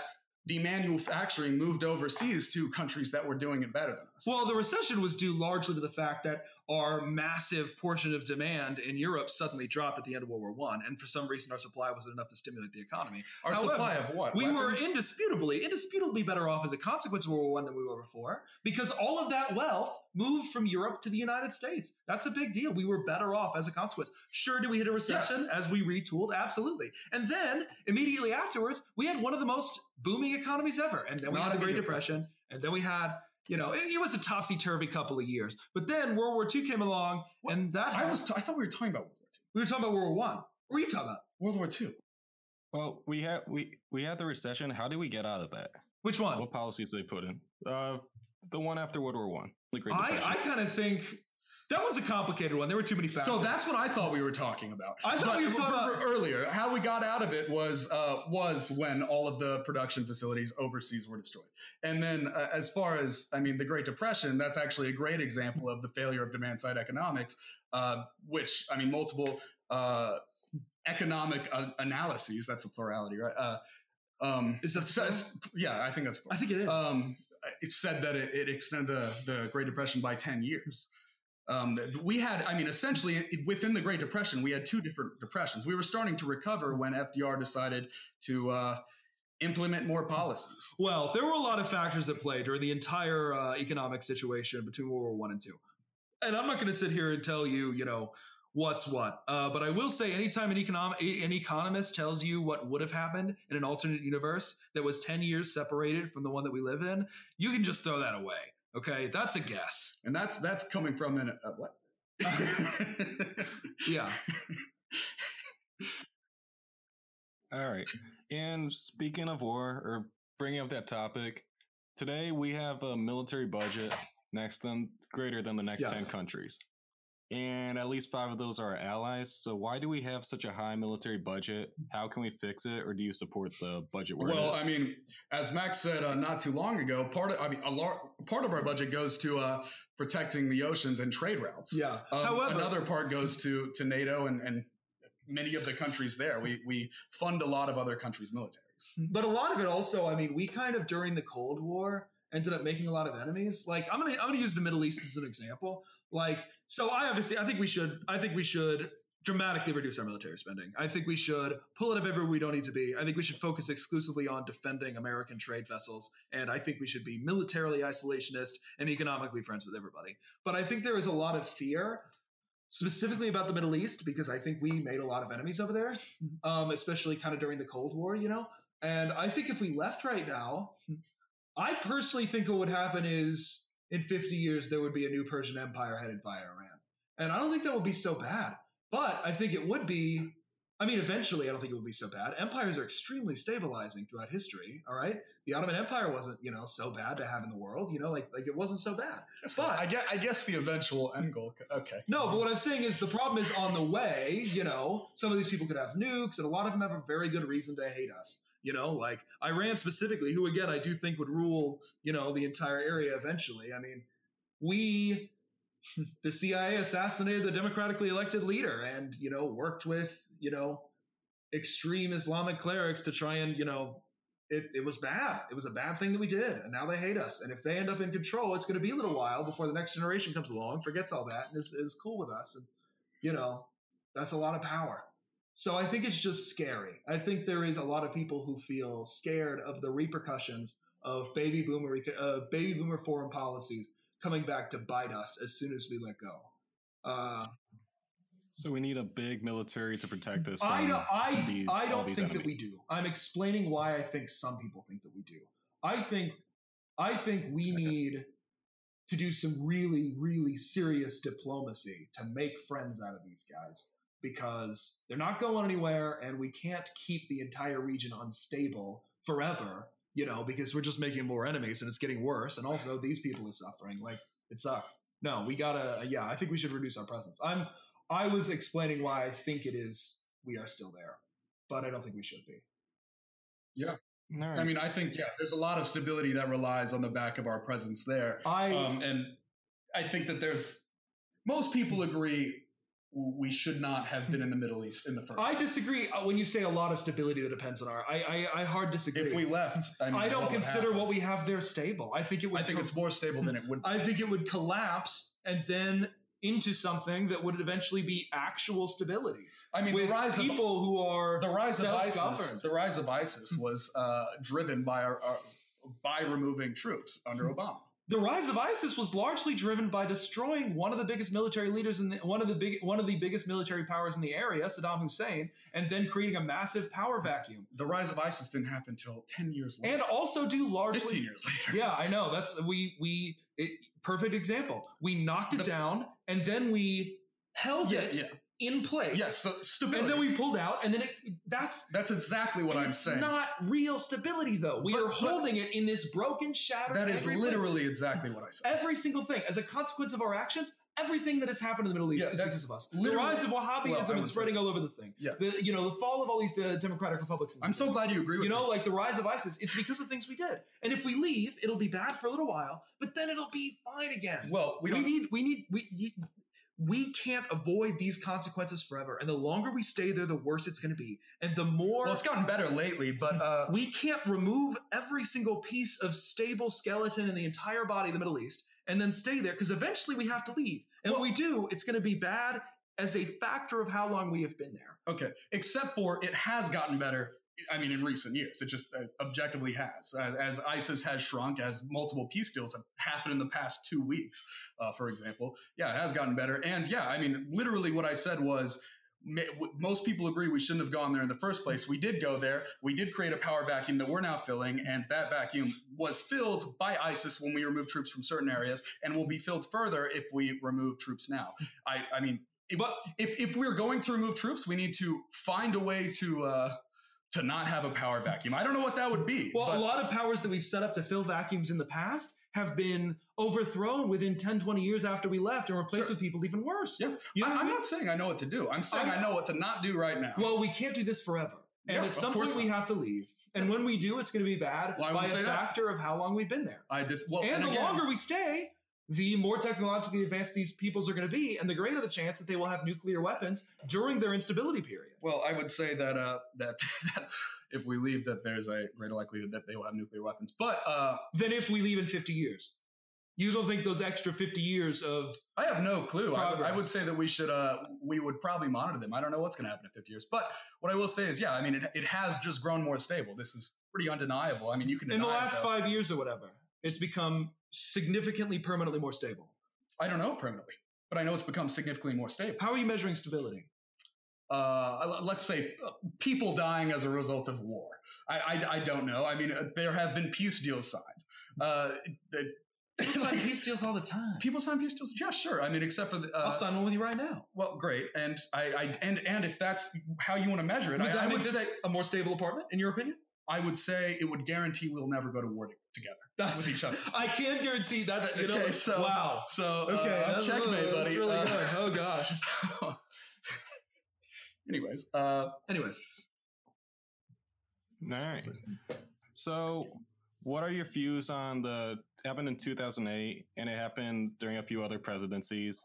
the manufacturing moved overseas to countries that were doing it better Well, the recession was due largely to the fact that our massive portion of demand in Europe suddenly dropped at the end of World War One, and for some reason our supply wasn't enough to stimulate the economy. Our However, supply of what? We Weapons? were indisputably, indisputably better off as a consequence of World War One than we were before, because all of that wealth moved from Europe to the United States. That's a big deal. We were better off as a consequence. Sure, did we hit a recession as we retooled? Absolutely. And then immediately afterwards, we had one of the most booming economies ever. And then we Not had the Great. Depression, and then we had. You know, it, it was a topsy turvy couple of years, but then World War II came along, and that I was. T- I thought we were talking about World War II. we were talking about World War One. What were you talking about? World War II. Well, we had we we had the recession. How did we get out of that? Which one? What policies did they put in? Uh, the one after World War One, the Great I, I kind of think that one's a complicated one. There were too many factors. So that's what I thought we were talking about. I thought But we were talking about- earlier. How we got out of it was uh, was when all of the production facilities overseas were destroyed. And then, uh, as far as I mean, the Great Depression, that's actually a great example of the failure of demand side economics, uh, which I mean, multiple uh, economic uh, analyses. That's a plurality, right? Uh, um, Is that says- yeah, I think that's. I think it is. um, it said that it, it extended the, the Great Depression by 10 years. Um, we had, I mean, essentially within the Great Depression, we had two different depressions. We were starting to recover when FDR decided to uh, implement more policies. Well, there were a lot of factors at play during the entire uh, economic situation between World War One and Two, and I'm not going to sit here and tell you, you know, what's what. Uh, but I will say, anytime an an economist tells you what would have happened in an alternate universe that was 10 years separated from the one that we live in, you can just throw that away. Okay, that's a guess. And that's that's coming from an uh, what? yeah. All right. And speaking of war, or bringing up that topic, today we have a military budget next than greater than the next Yeah. 10 countries. And at least five of those are our allies. So why do we have such a high military budget? How can we fix it? Or do you support the budget where Well. I mean, as Max said uh, not too long ago, part of I mean, a lar- part of our budget goes to uh, protecting the oceans and trade routes. Yeah. Um, However, another part goes to to NATO and, and many of the countries there. We we fund a lot of other countries' militaries. but a lot of it also, I mean, we kind of during the Cold War ended up making a lot of enemies. Like I'm gonna I'm gonna use the Middle East as an example. Like so, I obviously I think we should I think we should dramatically reduce our military spending. I think we should pull it up everywhere we don't need to be. I think we should focus exclusively on defending American trade vessels, and I think we should be militarily isolationist and economically friends with everybody. But I think there is a lot of fear. Specifically about the Middle East, because I think we made a lot of enemies over there, um, especially kind of during the Cold War, you know. And I think if we left right now, I personally think what would happen is in 50 years there would be a new Persian Empire headed by Iran. And I don't think that would be so bad. But I think it would be I mean eventually I don't think it would be so bad. Empires are extremely stabilizing throughout history, all right? The Ottoman Empire wasn't, you know, so bad to have in the world, you know, like like it wasn't so bad. But I guess I guess the eventual end goal. Okay. no, but what I'm saying is the problem is on the way, you know, some of these people could have nukes, and a lot of them have a very good reason to hate us. You know, like Iran specifically, who again I do think would rule, you know, the entire area eventually. I mean, we the CIA assassinated the democratically elected leader and, you know, worked with, you know, extreme Islamic clerics to try and, you know, it, it was bad. It was a bad thing that we did, and now they hate us. And if they end up in control, it's going to be a little while before the next generation comes along, forgets all that, and is, is cool with us. And you know, that's a lot of power. So I think it's just scary. I think there is a lot of people who feel scared of the repercussions of baby boomer uh, baby boomer foreign policies coming back to bite us as soon as we let go. Uh, so we need a big military to protect us from I don't, I, these, I don't think that we do. I'm explaining why I think some people think that we do. I think I think we need to do some really, really serious diplomacy to make friends out of these guys because they're not going anywhere and we can't keep the entire region unstable forever, you know, because we're just making more enemies and it's getting worse. And also these people are suffering. Like it sucks. No, we gotta yeah, I think we should reduce our presence. I'm I was explaining why I think it is we are still there, but I don't think we should be. All right. I mean, I think yeah, there's a lot of stability that relies on the back of our presence there. I Um, and I think that there's most people agree we should not have been in the Middle East in the first. I disagree uh, when you say a lot of stability that depends on our. I I, I hard disagree. if we left, I, mean, I don't consider what we have there stable. I think it would. I think com- it's more stable than it would. I think it would collapse and then into something that would eventually be actual stability I mean, the rise of people who are the rise of ISIS. The rise of ISIS was uh, driven by our, our by removing troops under Hmm. Obama. The rise of ISIS was largely driven by destroying one of the biggest military leaders in the, one of the big one of the biggest military powers in the area, Saddam Hussein, and then creating a massive power vacuum, The rise of ISIS didn't happen until ten years later. and also do largely fifteen years later. yeah, I know. That's we we it, perfect example. We knocked it The- down and then we held Yeah, it yeah. In place. Yes, so stability. and then we pulled out, and then it that's That's exactly what I'm saying. not real stability though. We But- are holding it in this broken, shattered. that is every place- literally exactly what I said. every single thing as a consequence of our actions. Everything that has happened in the Middle East Yeah, is because of us. The rise of Wahhabism well, and spreading all over the thing. Yeah. The, you know, the fall of all these uh, democratic republics. I'm so glad you agree with You know, me. like the rise of ISIS, it's because of things we did. And if we leave, it'll be bad for a little while, but then it'll be fine again. Well, we we, need, we need, we, we can't avoid these consequences forever. And the longer we stay there, the worse it's going to be. And the more well, it's gotten better lately, but uh, we can't remove every single piece of stable skeleton in the entire body of the Middle East and then stay there because eventually we have to leave. And Well- when we do, it's going to be bad as a factor of how long we have been there. Okay, except for it has gotten better. I mean, in recent years, it just uh, objectively has. Uh, as ISIS has shrunk, as multiple peace deals have happened in the past two weeks, uh, for example. Yeah, it has gotten better. And yeah, I mean, literally, what I said was. Most people agree we shouldn't have gone there in the first place. We did go there. We did create a power vacuum that we're now filling, and that vacuum was filled by ISIS when we removed troops from certain areas, and will be filled further if we remove troops now. I, I mean, but if, if we're going to remove troops, we need to find a way to uh, to not have a power vacuum. I don't know what that would be. Well, a lot of powers that we've set up to fill vacuums in the past have been overthrown within 10, 20 years after we left and replaced Sure. with people even worse. yeah, You know I, what I I'm mean? not saying I know what to do. I'm saying I'm- I know what to not do right now. Well, we can't do this forever. And Yeah, at some point, we have to leave. And when we do, it's going to be bad Well, by a say that. factor of how long we've been there. I just well, and, the again, longer we stay, the more technologically advanced these peoples are going to be, and the greater the chance that they will have nuclear weapons during their instability period. Well, I would say that uh, that that if we leave, that there's a greater likelihood that they will have nuclear weapons. But uh, Then, if we leave in 50 years, you don't think those extra 50 years of I have no clue. I would, I would say that we should uh, we would probably monitor them. I don't know what's going to happen in 50 years. But what I will say is, yeah, I mean, it, it has just grown more stable. This is pretty undeniable. I mean, you can in the deny it, last five years or whatever, it's become significantly permanently more stable. I don't know permanently, but I know it's become significantly more stable. How are you measuring stability? Uh, let's say uh, people dying as a result of war. I, I, I don't know. I mean, uh, there have been peace deals signed. Uh, People sign peace deals all the time. people sign peace deals. Yeah, sure. I mean, except for the. Uh, I'll sign one with you right now. well, great, and I, I and and if that's how you want to measure it, Would I, I would say a more stable apartment, in your opinion? I would say it would guarantee we'll never go to war together with each other. I can't guarantee that. You know, Okay, so- wow. So Okay, uh, that's, checkmate, that's buddy. really Uh, good. Oh gosh. anyways, uh, Anyways, All right. So, what are your views on the happened in 2008 and it happened during a few other presidencies,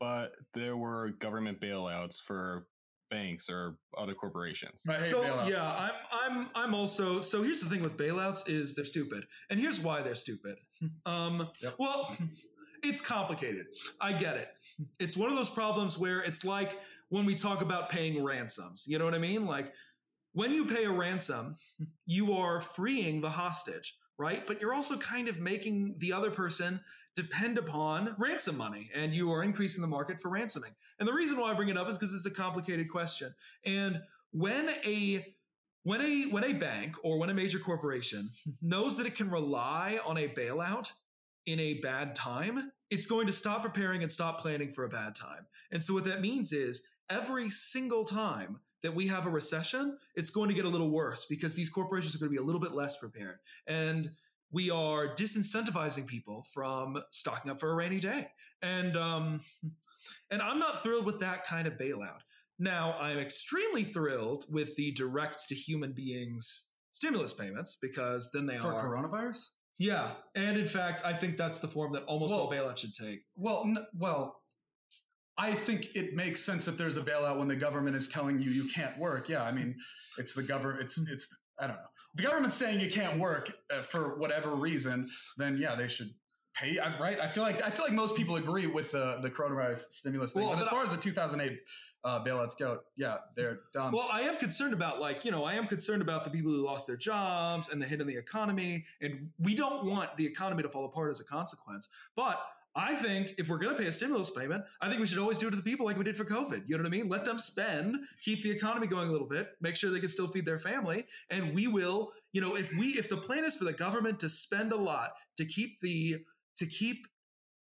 but there were government bailouts for banks or other corporations. I hate so bailouts. yeah, I'm I'm I'm also so here's the thing with bailouts is they're stupid, and here's why they're stupid. Um, Yep. well, it's complicated. I get it. It's one of those problems where it's like when we talk about paying ransoms. You know what I mean? Like when you pay a ransom, you are freeing the hostage, right? But you're also kind of making the other person depend upon ransom money, and you are increasing the market for ransoming. And the reason why I bring it up is because it's a complicated question. And when a when a when a bank or when a major corporation knows that it can rely on a bailout in a bad time, it's going to stop preparing and stop planning for a bad time. And so what that means is every single time that we have a recession, it's going to get a little worse because these corporations are going to be a little bit less prepared. And we are disincentivizing people from stocking up for a rainy day. And um, and I'm not thrilled with that kind of bailout. Now, I'm extremely thrilled with the direct to human beings stimulus payments because then they for are coronavirus. yeah, and in fact, I think that's the form that almost all Well- bailout should take. Well, n- well, I think it makes sense if there's a bailout when the government is telling you you can't work. Yeah, I mean, it's the government. It's it's I don't know. The government's saying you can't work uh, for whatever reason. Then yeah, they should pay. I, right? I feel like I feel like most people agree with the the coronavirus stimulus thing. Well, but as but far as the 2008 uh, bailouts go, yeah, they're done. Well, I am concerned about like, you know, I am concerned about the people who lost their jobs and the hit on the economy. And we don't want the economy to fall apart as a consequence. But I think if we're going to pay a stimulus payment, I think we should always do it to the people like we did for COVID. You know what I mean? Let them spend, keep the economy going a little bit, make sure they can still feed their family. And we will, you know, if we, if the plan is for the government to spend a lot to keep the, to keep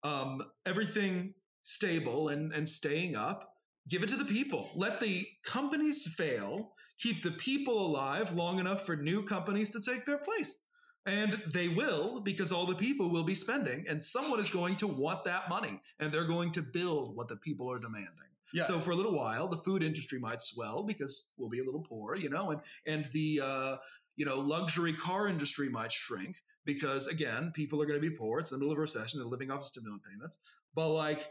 um, everything stable and, and staying up, give it to the people. Let the companies fail, keep the people alive long enough for new companies to take their place. And they will because all the people will be spending, and someone is going to want that money, and they're going to build what the people are demanding. yeah. So for a little while, the food industry might swell because we'll be a little poor, you know, and and the uh, you know luxury car industry might shrink because again, people are going to be poor. It's the middle of a recession; they're living off of stimulus payments. But like,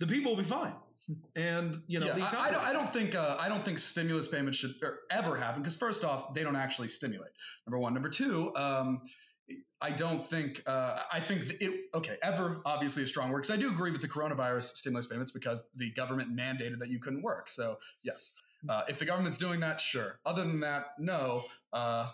the people will be fine, and you know, yeah, I- I, don't, I don't think uh, I don't think stimulus payments should er, ever happen because first off, they don't actually stimulate. Number one. Number two, um, I don't think. Uh, I think it. Okay, ever obviously a strong word because I do agree with the coronavirus stimulus payments because the government mandated that you couldn't work. So yes, uh, if the government's doing that, sure. Other than that, no. Uh,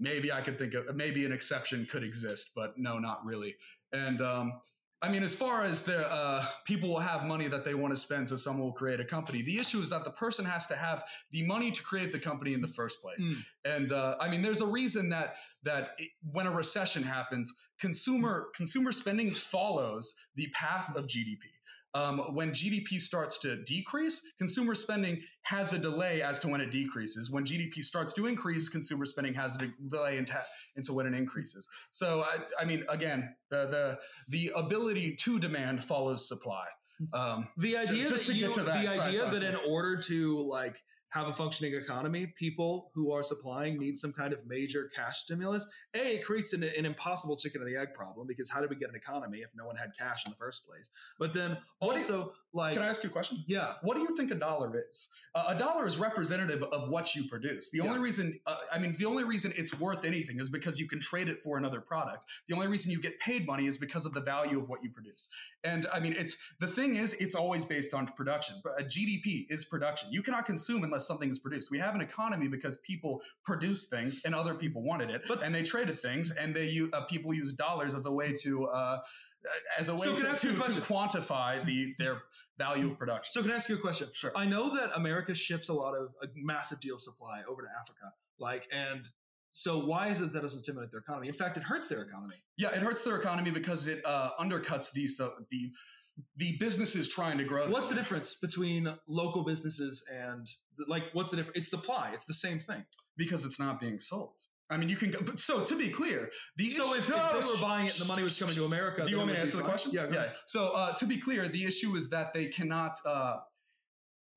maybe I could think of maybe an exception could exist, but no, not really. And um, I mean, as far as the uh, people will have money that they want to spend, so someone will create a company. The issue is that the person has to have the money to create the company in the first place. Mm. And uh, I mean, there's a reason that that it, when a recession happens, consumer consumer spending follows the path of GDP. Um, when GDP starts to decrease, consumer spending has a delay as to when it decreases. When GDP starts to increase, consumer spending has a de- delay into, into when it increases. So, I, I mean, again, the, the the ability to demand follows supply. Um, the idea just to you, get to that the idea that in order to like have a functioning economy, people who are supplying need some kind of major cash stimulus. A, it creates an, an impossible chicken and the egg problem because how did we get an economy if no one had cash in the first place? But then also, like, can I ask you a question? yeah, What do you think a dollar is? Uh, a dollar is representative of what you produce. The only reason, uh, I mean, the only reason it's worth anything is because you can trade it for another product. The only reason you get paid money is because of the value of what you produce. And I mean, it's the thing is, it's always based on production. But a GDP is production. You cannot consume unless something is produced. We have an economy because people produce things and other people wanted it, But- and they traded things, and they uh, people use dollars as a way to. Uh, as a way So to, to, to quantify the their value of production. So can I ask you a question? Sure. I know that America ships a lot of a massive deal of supply over to Africa. Like, and so why is it that doesn't stimulate their economy? In fact, it hurts their economy. Yeah, it hurts their economy because it uh, undercuts the so the the businesses trying to grow. What's the difference between local businesses and like what's the difference? It's supply. It's the same thing. Because it's not being sold. I mean, you can go. But so to be clear, the So issue- if, No, if they were buying it and the money was coming to America, Do you want me to answer the question? Yeah, yeah. So uh, to be clear, the issue is that they cannot. Uh,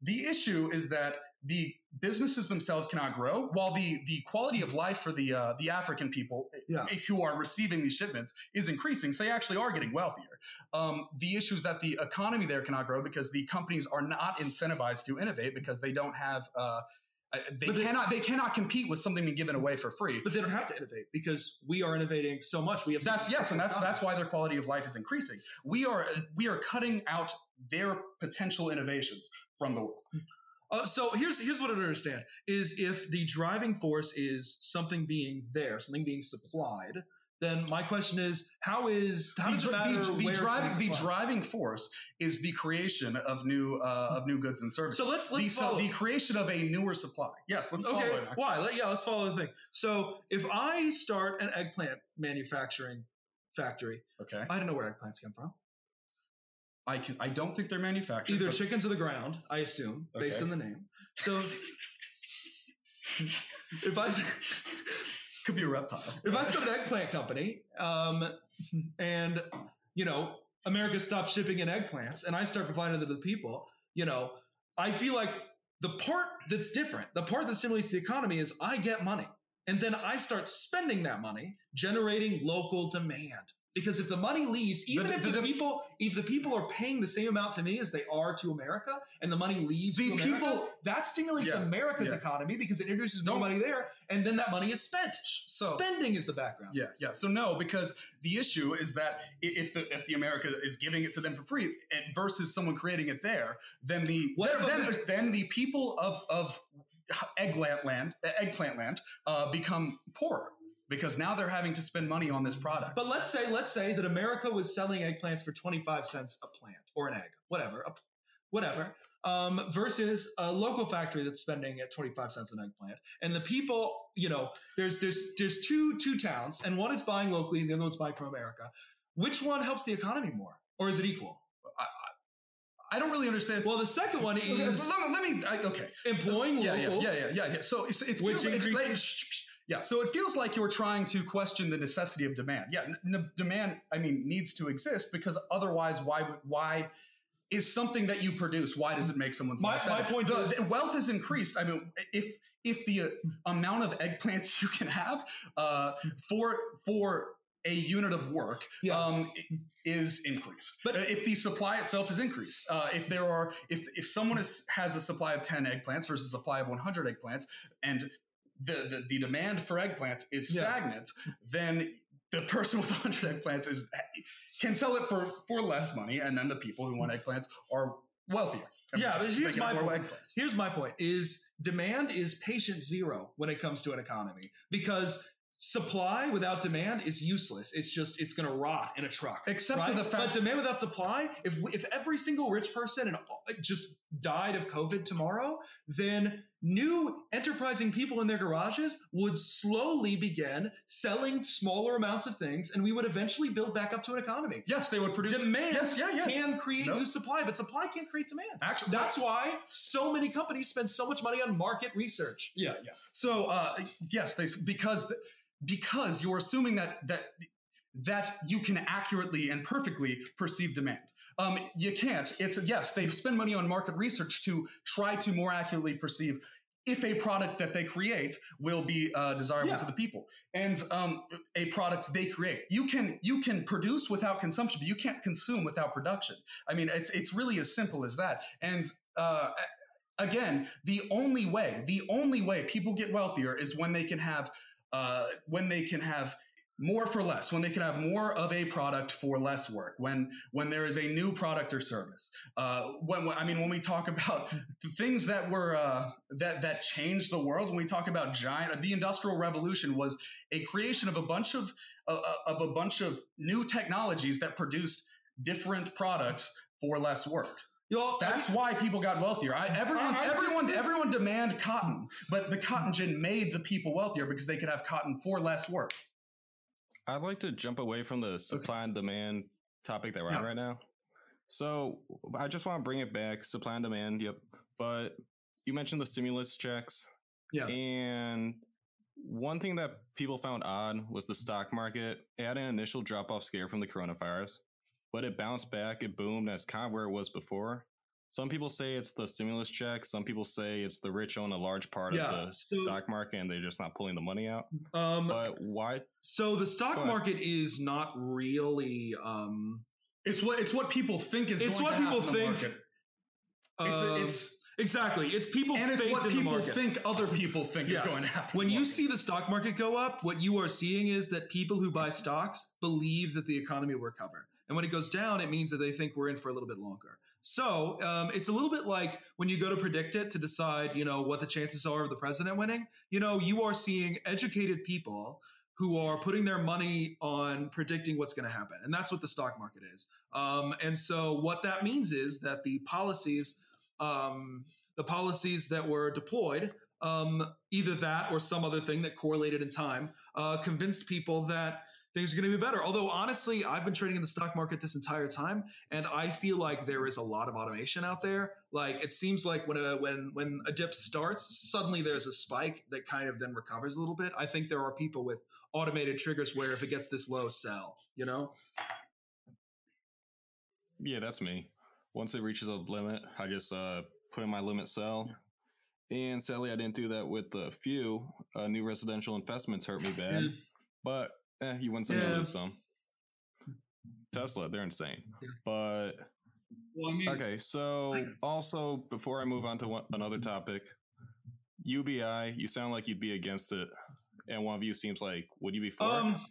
the issue is that the businesses themselves cannot grow, while the the quality of life for the uh, the African people Yeah. if who are receiving these shipments is increasing. So they actually are getting wealthier. Um, the issue is that the economy there cannot grow because the companies are not incentivized to innovate because they don't have. Uh, uh, they they- cannot. They cannot compete with something being given away for free. But they don't have to innovate because we are innovating so much. We have That's yes, and that's that's why their quality of life is increasing. We are we are cutting out their potential innovations from the world. Uh, so here's here's what I understand is if the driving force is something being there, something being supplied, then my question is how is how does the, it matter the- the driving the driving force is the creation of new uh, of new goods and services. So let's let's so- follow. the creation of a newer supply. Yes, let's follow it. why? Let, yeah, let's follow the thing. So if I start an eggplant manufacturing factory, Okay, I don't know where eggplants come from. I can. I don't think they're manufactured. Either chickens or the ground, I assume, based on the name. So if I could be a reptile. if I start an eggplant company, um, and you know America stops shipping in eggplants, and I start providing them to the people, you know, I feel like the part that's different, the part that stimulates the economy, is I get money, and then I start spending that money, generating local demand. Because if the money leaves, even The- if the- the, people, if the people are paying the same amount to me as they are to America, and the money leaves The America, people- that stimulates Yeah, America's yeah. economy because it introduces more Don't- money there, and then that money is spent. So Spending is the background. Yeah, yeah. So no, because the issue is that if the if the America is giving it to them for free versus someone creating it there, then the then, then, then the people of of eggplant land eggplant land uh, become poorer because now they're having to spend money on this product. But let's say let's say that America was selling eggplants for 25 cents a plant or an egg, whatever, a- whatever. Um, versus a local factory that's spending at 25 cents an eggplant. And the people, you know, there's there's there's two two towns and one is buying locally and the other one's buying from America. Which one helps the economy more? Or is it equal? I don't really understand. Well, the second one Okay, is let me, let me I, okay. employing Yeah, yeah, locals. yeah, yeah, yeah, yeah. So it's, it Which feels like- increases- like- shh, shh, yeah. So it feels like you're trying to question the necessity of demand. Yeah, n- demand. I mean, needs to exist because otherwise, why why is something that you produce? Why does it make someone's My- life my better? point The- is- wealth is increased. I mean, if if the uh, amount of eggplants you can have uh, for for a unit of work Yeah. um, is increased. But- But if the supply itself is increased, uh, if there are, if if someone is, has a supply of ten eggplants versus a supply of one hundred eggplants, and the, the the demand for eggplants is Yeah. stagnant, then the person with 100 eggplants is can sell it for for less money, and then the people who want eggplants are wealthier. Yeah, but here's my point. eggplants. Here's my point: is demand is patient zero when it comes to an economy because supply without demand is useless. It's just it's going to rot in a truck. Except for the fact- but demand without supply, if if every single rich person and just died of COVID tomorrow, then new enterprising people in their garages would slowly begin selling smaller amounts of things, and we would eventually build back up to an economy. Yes, they would produce Demand Yes, yeah, yeah. can create No. new supply, but supply can't create demand. Actually, That's why so many companies spend so much money on market research. Yeah, yeah. So uh, yes, they because because you're assuming that that that you can accurately and perfectly perceive demand. Um, you can't. It's yes, they spend money on market research to try to more accurately perceive if a product that they create will be uh, desirable Yeah. to the people. And um, a product they create. You can you can produce without consumption but you can't consume without production. I mean it's it's really as simple as that. And uh, again the only way the only way people get wealthier is when they can have uh, when they can have more for less when they can have more of a product for less work when when there is a new product or service uh, when, when i mean when we talk about the things that were uh, that that changed the world when we talk about giant the industrial revolution was a creation of a bunch of uh, of a bunch of new technologies that produced different products for less work You know, that's why people got wealthier. I, everyone, I- I everyone, disagree. everyone demand cotton, but the cotton gin made the people wealthier because they could have cotton for less work. I'd like to jump away from the supply and demand topic that we're on right now. So I just want to bring it back supply and demand. Yep. But you mentioned the stimulus checks. Yeah. And one thing that people found odd was the stock market. It had an initial drop off scare from the coronavirus, but it bounced back. It boomed as kind of where it was before. Some people say it's the stimulus check. Some people say it's the rich own a large part Yeah, of the so- stock market and they're just not pulling the money out. um, But why? so the stock market is not really. Um, It's what it's what people think is. It's going what to people happen in the think. market. It's, um, it's exactly. It's people's and it's faith what in people market. think other people think Yes. is going to happen. When you market. see the stock market go up, what you are seeing is that people who buy stocks believe that the economy will recover. And when it goes down, it means that they think we're in for a little bit longer. So um, it's a little bit like when you go to PredictIt to decide, you know, what the chances are of the president winning. You know, you are seeing educated people who are putting their money on predicting what's going to happen, and that's what the stock market is. Um, and so what that means is that the policies, um, the policies that were deployed um, either that or some other thing that correlated in time uh, convinced people that things are going to be better. Although honestly, I've been trading in the stock market this entire time, and I feel like there is a lot of automation out there. Like it seems like when a when when a dip starts, suddenly there's a spike that kind of then recovers a little bit. I think there are people with automated triggers where if it gets this low, sell. You know? Yeah, that's me. Once it reaches a limit, I just uh, put in my limit sell. And sadly, I didn't do that with the few uh, new residential investments hurt me bad. Mm. But eh, you win some, you lose some. Tesla, they're insane. But well, I mean, okay, so also before I move on to one, another topic, UBI, you sound like you'd be against it, and one of you seems like would you be for? it? Um,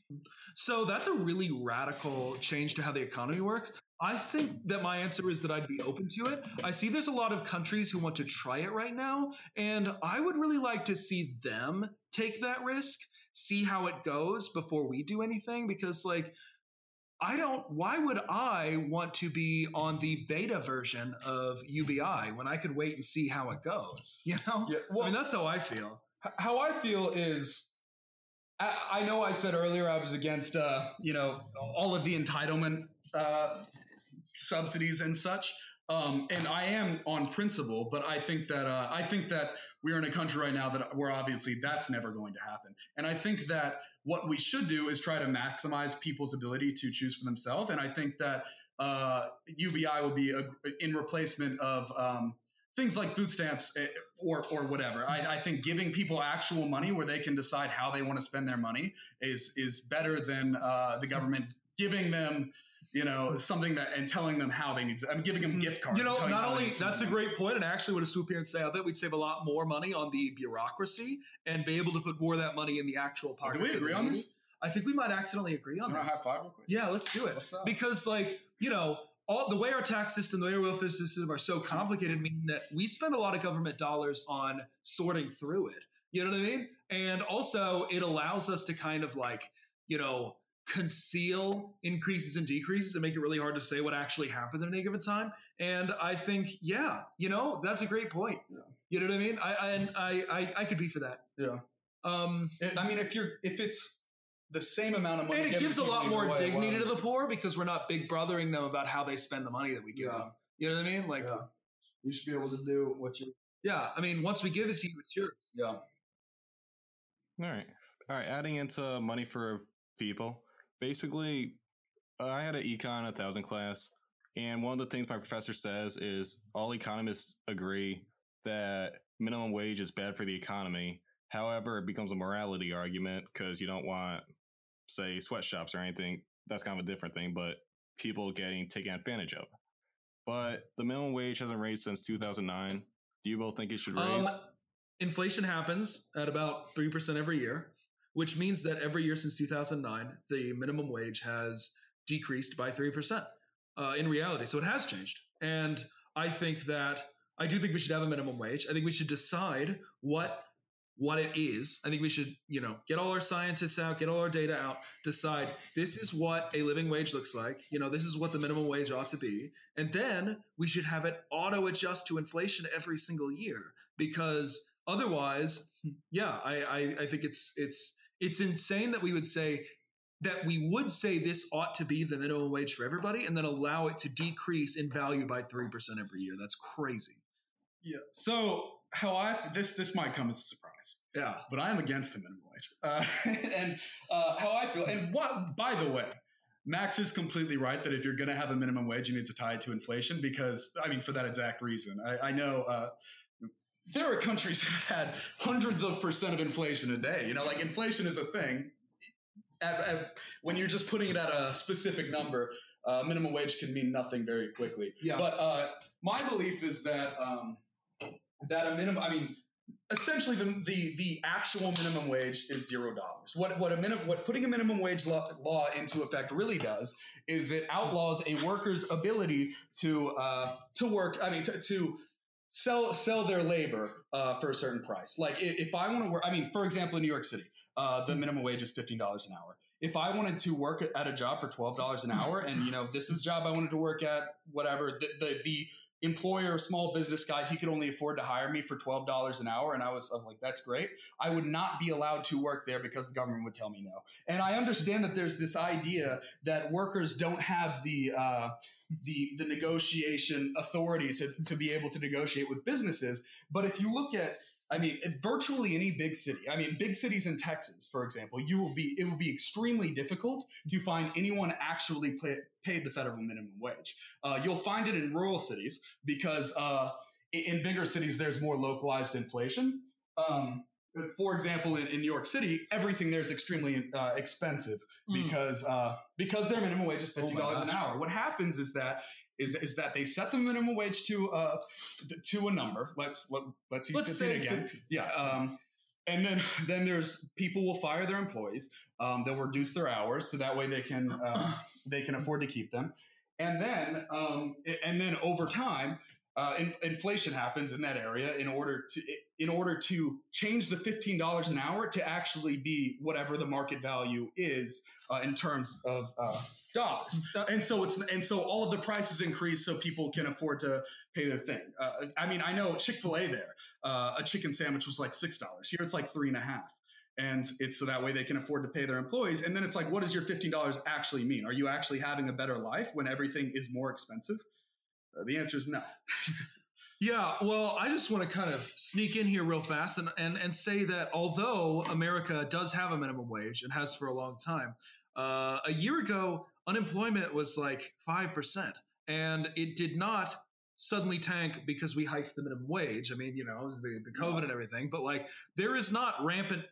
so that's a really radical change to how the economy works. I think that my answer is that I'd be open to it. I see there's a lot of countries who want to try it right now, and I would really like to see them take that risk, see how it goes before we do anything, because, like, I don't, why would I want to be on the beta version of UBI when I could wait and see how it goes? You know? yeah, I mean, that's how I feel. How I feel is, I, I know I said earlier I was against, uh, you know, all of the entitlement uh, subsidies and such. Um, and I am on principle, but I think that uh, I think that we're in a country right now that where obviously that's never going to happen. And I think that what we should do is try to maximize people's ability to choose for themselves. And I think that uh, UBI will be a, in replacement of um, things like food stamps eh, or or whatever. I, I think giving people actual money where they can decide how they want to spend their money is is better than uh, the government giving them. You know something that and telling them how they need to. I'm giving them mm-hmm. gift cards. You know, not them how they only that's a great point, and I actually want to swoop here and say I bet we'd save a lot more money on the bureaucracy and be able to put more of that money in the actual pockets. Do we agree on this? I think we might accidentally agree on Do this. high five real quick? Yeah, let's do it. Because like, you know, all the way our tax system, the way our welfare system are so complicated, meaning that we spend a lot of government dollars on sorting through it. You know what I mean? And also it allows us to kind of like, you know, conceal increases and decreases and make it really hard to say what actually happens at any given time. And I think, yeah, you know, that's a great point. Yeah. You know what I mean? I I and I, I I could be for that. Yeah. Um I mean, if you're if it's the same amount of money, and it gives a lot more way, dignity why- to the poor because we're not big brothering them about how they spend the money that we give Yeah. them. You know what I mean? Like, Yeah. You should be able to do what you. yeah, I mean, once we give it to you, it's yours. Yeah. All right. All right. Adding into money for people. Basically, I had an econ a 1000 class, and one of the things my professor says is all economists agree that minimum wage is bad for the economy. However, it becomes a morality argument because you don't want, say, sweatshops or anything. That's kind of a different thing, but people getting taken advantage of. But the minimum wage hasn't raised since 2009. Do you both think it should raise? Um, inflation happens at about 3% every year, which means that every year since 2009, the minimum wage has decreased by 3% uh, in reality. So it has changed. And I think that I do think we should have a minimum wage. I think we should decide what what it is. I think we should, you know, get all our scientists out, get all our data out, decide this is what a living wage looks like. You know, this is what the minimum wage ought to be. And then we should have it auto adjust to inflation every single year because otherwise, yeah, I, I, I think it's it's it's insane that we would say that we would say this ought to be the minimum wage for everybody and then allow it to decrease in value by 3% every year. That's crazy. Yeah. So how I this this might come as a surprise, Yeah. but I am against the minimum wage. Uh, and uh, how I feel, and what by the way, Max is completely right that if you're going to have a minimum wage, you need to tie it to inflation because I mean for that exact reason. I, I know. Uh, there are countries that have had hundreds of percent of inflation a day. You know, like inflation is a thing. At, at, when you're just putting it at a specific number, uh, minimum wage can mean nothing very quickly. Yeah. But uh, my belief is that um, that a minimum. I mean, essentially, the, the the actual minimum wage is zero dollars. What what a minimum what putting a minimum wage law, law into effect really does is it outlaws a worker's ability to uh, to work. I mean, to, to sell sell their labor uh, for a certain price. Like i- if I want to work, I mean, for example, in New York City, uh, the minimum wage is fifteen dollars an hour. If I wanted to work at a job for twelve dollars an hour, and you know this is a job I wanted to work at, whatever the the, the employer, or small business guy, he could only afford to hire me for twelve dollars an hour, and I was I was like, that's great. I would not be allowed to work there because the government would tell me no. And I understand that there's this idea that workers don't have the uh, the the negotiation authority to to be able to negotiate with businesses. But if you look at I mean, virtually any big city. I mean, big cities in Texas, for example, you will be it will be extremely difficult to find anyone actually pay, paid the federal minimum wage. Uh, you'll find it in rural cities because uh, in, bigger cities there's more localized inflation. Um, for example, in, in New York City, everything there is extremely uh, expensive Mm. because uh, because their minimum wage is Oh fifty dollars an hour. What happens is that is, is that they set the minimum wage to uh, to a number. Let's let, let's use Let's 15 say again. 15. Yeah. Um, and then then there's people will fire their employees. Um, they'll reduce their hours so that way they can uh, they can afford to keep them. And then um, and then over time. Uh, in, inflation happens in that area in order to in order to change the fifteen dollars an hour to actually be whatever the market value is uh, in terms of uh, dollars and so it's and so all of the prices increase so people can afford to pay their thing. Uh, I mean, I know Chick Fil A there, uh, a chicken sandwich was like six dollars. Here it's like three and a half, and it's so that way they can afford to pay their employees. And then it's like, what does your fifteen dollars actually mean? Are you actually having a better life when everything is more expensive? Uh, the answer is no. Yeah, well, I just want to kind of sneak in here real fast and, and, and say that although America does have a minimum wage and has for a long time, uh, a year ago, unemployment was like 5%. And it did not suddenly tank because we hiked the minimum wage. I mean, you know, it was the, the COVID and everything, but like there is not rampant,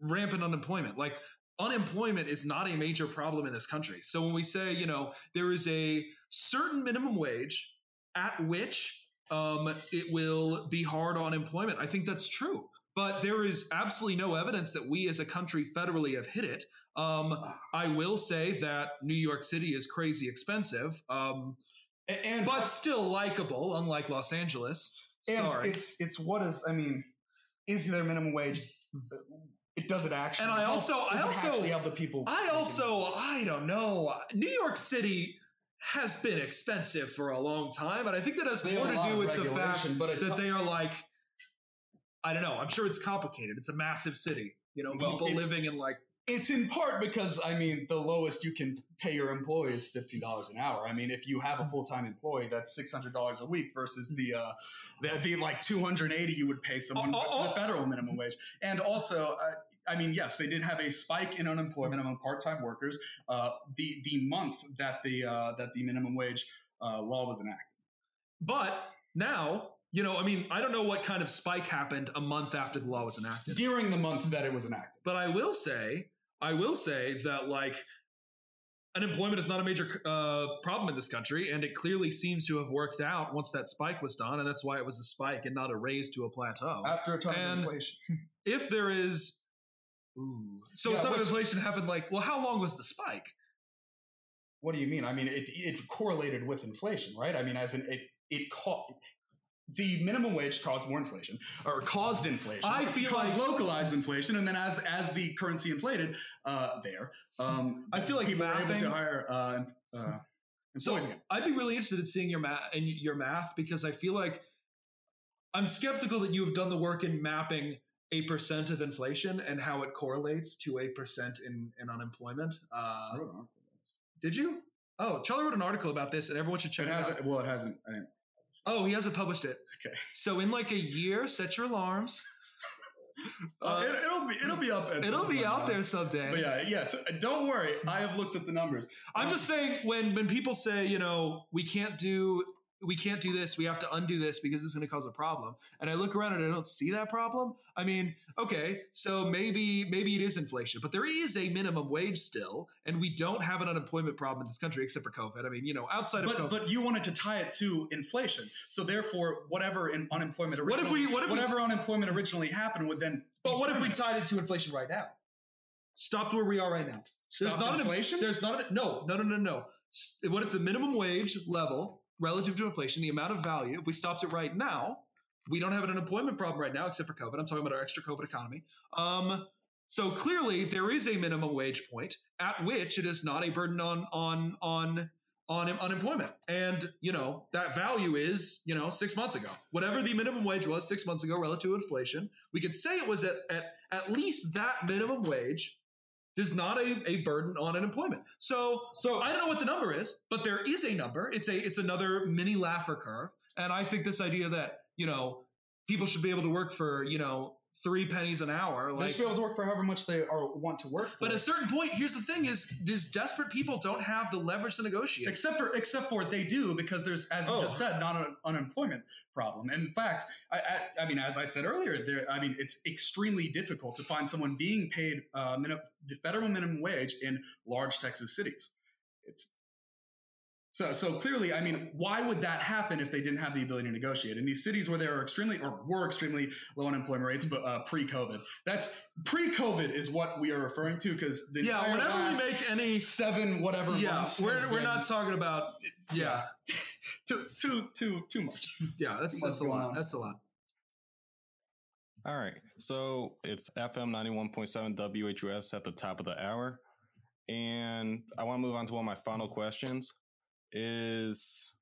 rampant unemployment. Like unemployment is not a major problem in this country. So when we say, you know, there is a certain minimum wage at which um, it will be hard on employment. I think that's true. but there is absolutely no evidence that we as a country federally have hit it. Um, I will say that New York City is crazy expensive, um, and but still likable, unlike Los Angeles. and Sorry. it's it's what is I mean, is there minimum wage? It doesn't actually. And I help? also- I also- have the people. I also, I don't know. New York City has been expensive for a long time, and I think that has They more to do with the fact but that t- they are like, I don't know. I'm sure it's complicated. It's a massive city. You know, Well, people living in like It's in part because I mean the lowest you can pay your employee is fifty dollars an hour. I mean if you have a full time employee, that's six hundred dollars a week versus the uh, the, the like two hundred eighty you would pay someone Oh, oh, the oh. federal minimum wage. And also, uh, I mean yes, they did have a spike in unemployment among part time workers. Uh, the the month that the uh, that the minimum wage uh, law was enacted. But now, you know, I mean, I don't know what kind of spike happened a month after the law was enacted. During the month that it was enacted. But I will say, I will say that like unemployment is not a major uh, problem in this country, and it clearly seems to have worked out once that spike was done, and that's why it was a spike and not a raise to a plateau. After a ton And- of inflation. if there is, ooh, so Yeah, which- inflation happened. Like, well, how long was the spike? What do you mean? I mean, it, it correlated with inflation, right? I mean, as in it it caused the minimum wage caused more inflation or caused inflation. I feel caused like- localized inflation, and then as as the currency inflated, uh, there, um, I feel like people were able to hire uh, uh, So again. I'd be really interested in seeing your math and your math because I feel like I'm skeptical that you have done the work in mapping a percent of inflation and how it correlates to a percent in, in unemployment. I Uh, did you? Oh, Charlie wrote an article about this, and everyone should check It it, out. Well, it hasn't. Oh, he hasn't published it. Okay. So in like a year, set your alarms. uh, it, it'll be it'll be up. at It'll be out uh, there someday. But yeah, yeah. So uh, don't worry. I have looked at the numbers. I'm Um, just saying when when people say you know we can't do we can't do this we have to undo this because it's going to cause a problem and I look around and I don't see that problem. I mean, okay, so maybe maybe it is inflation, but there is a minimum wage still, and we don't have an unemployment problem in this country except for COVID. I mean, you know, outside of But COVID. but you wanted to tie it to inflation, so therefore, whatever in unemployment What originally, if we- what if we- whatever unemployment originally happened would then. But what if we tied it to inflation right now? Stopped where we are right now. There's Stopped not an inflation? There's not an, no no no no no. What if the minimum wage level relative to inflation, the amount of value, if we stopped it right now, we don't have an unemployment problem right now except for COVID. I'm talking about our extra COVID economy. Um, so clearly there is a minimum wage point at which it is not a burden on on on on unemployment. And you know that value is you know six months ago, whatever the minimum wage was six months ago relative to inflation. We could say it was at at at least that minimum wage is not a, a burden on unemployment. So So I don't know what the number is, but there is a number. It's a it's another mini Laffer curve, and I think this idea that you know people should be able to work for you know three pennies an hour, they like. should be able to work for however much they are want to work for. But at a certain point, here's the thing: is these desperate people don't have the leverage to negotiate. except for except for they do because there's as you Oh. just said not an unemployment problem in fact I, I, I mean as i said earlier there i mean it's extremely difficult to find someone being paid uh, minim, the federal minimum wage in large texas cities it's so so clearly i mean why would that happen if they didn't have the ability to negotiate in these cities where there are extremely or were extremely low unemployment rates but uh, pre-covid that's pre-covid is what we are referring to because yeah, whenever we make any, seven whatever yeah, months we're we're been- not talking about, yeah, too too too too much. yeah, that's much that's a lot. on. That's a lot. All right. So it's FM 91.7 WHUS at the top of the hour. And I want to move on to one of my final questions is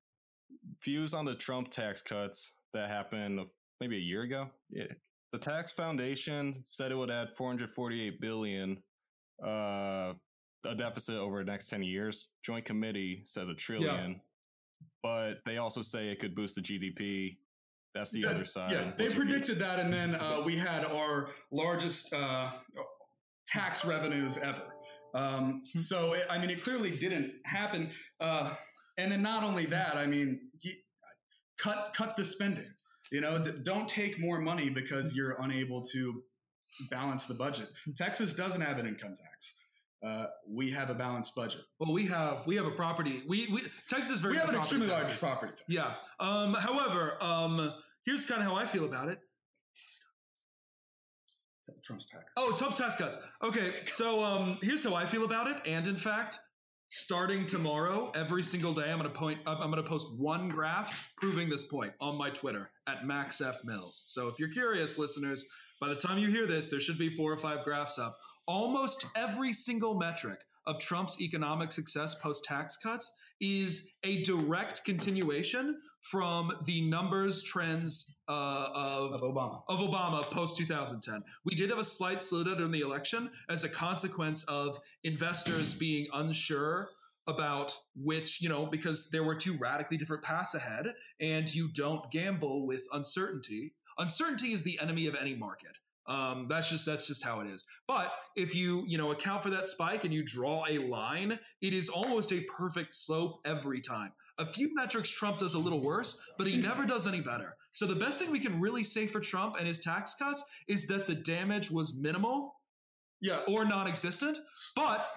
views on the Trump tax cuts that happened maybe a year ago. Yeah. The tax foundation said it would add 448 billion uh a deficit over the next 10 years. Joint committee says a trillion. But they also say it could boost the GDP. That's the That- other side. Yeah, they What's views? predicted that, and then uh, we had our largest uh, tax revenues ever. Um, Hmm. so it, I mean, it clearly didn't happen. Uh, and then not only that, I mean, cut cut the spending. You know, don't take more money because you're unable to balance the budget. Texas doesn't have an income tax. Uh, we have a balanced budget. Well, we have we have a property. We, we Texas is very We have an extremely large property tax. Yeah. Um, however, um, here's kind of how I feel about it. Trump's tax. Oh, Trump's tax cuts. Okay, so um, here's how I feel about it. And in fact, starting tomorrow, every single day, I'm gonna point. I'm I'm gonna post one graph proving this point on my Twitter at Max F Mills. So if you're curious, listeners, by the time you hear this, there should be four or five graphs up. Almost every single metric of Trump's economic success post tax cuts is a direct continuation from the numbers trends uh, of Of Obama. of Obama post 2010. We did have a slight slowdown in the election as a consequence of investors being unsure about which, you know, because there were two radically different paths ahead, and you don't gamble with uncertainty. Uncertainty is the enemy of any market. Um, that's just that's just how it is. But if you you know account for that spike and you draw a line, it is almost a perfect slope every time. A few metrics Trump does a little worse, but he never does any better. So the best thing we can really say for Trump and his tax cuts is that the damage was minimal Yeah. or non-existent. But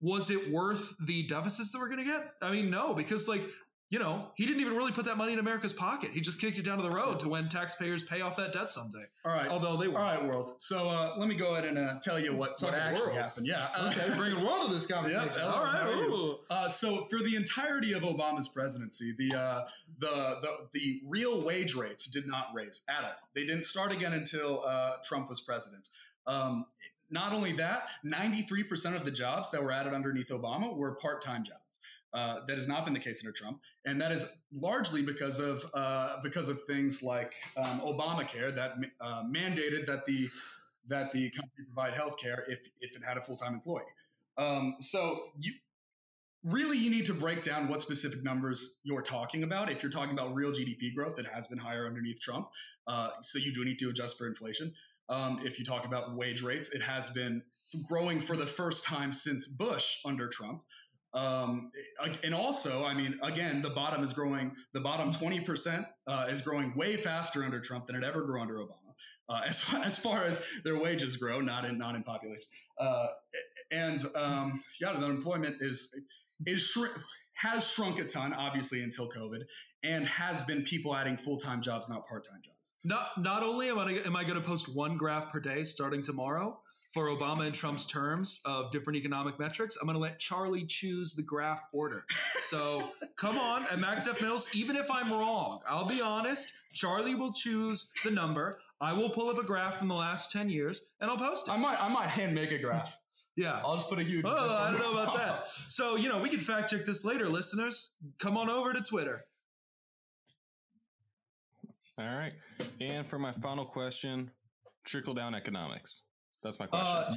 was it worth the deficits that we're going to get? I mean, no, because like you know he didn't even really put that money in America's pocket. He just kicked it down to the road to when taxpayers pay off that debt someday. All right. Although they All were. right, world. So uh, let me go ahead and uh, tell you what, what actually world. happened. Yeah. uh, Okay, bringing world to this conversation. Yeah, All right. Uh, so for the entirety of Obama's presidency, the, uh, the the the real wage rates did not raise at all. They didn't start again until uh, Trump was president. Um, not only that, 93% of the jobs that were added underneath Obama were part-time jobs. Uh, that has not been the case under Trump, and that is largely because of uh, because of things like um, Obamacare that uh, mandated that the that the company provide health care if if it had a full-time employee. Um, so you really you need to break down what specific numbers you're talking about. If you're talking about real GDP growth that has been higher underneath Trump, uh, so you do need to adjust for inflation. Um, if you talk about wage rates, it has been growing for the first time since Bush under Trump. Um, and also, I mean, again, the bottom is growing. The bottom twenty percent uh, is growing way faster under Trump than it ever grew under Obama. Uh, as, as far as their wages grow, not in not in population. Uh, and um, yeah, the unemployment is is shrink, has shrunk a ton, obviously until COVID, and has been people adding full time jobs, not part time jobs. Not not only am I am I going to post one graph per day starting tomorrow for Obama and Trump's terms of different economic metrics, I'm going to let Charlie choose the graph order. So come on, at Max F Mills, even if I'm wrong, I'll be honest. Charlie will choose the number. I will pull up a graph from the last ten years and I'll post it. I might I might hand make a graph. Yeah. I'll just put a huge. Oh, I don't know about that. So, you know, we can fact check this later, listeners. Come on over to Twitter. All right. And for my final question, trickle down economics. That's my question. Uh,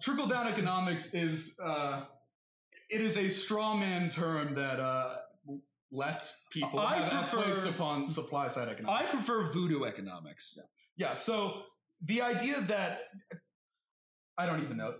trickle down economics is uh, it is a straw man term that uh, left people I have, have prefer- placed upon supply side economics. I prefer voodoo economics. Yeah. So the idea that I don't even know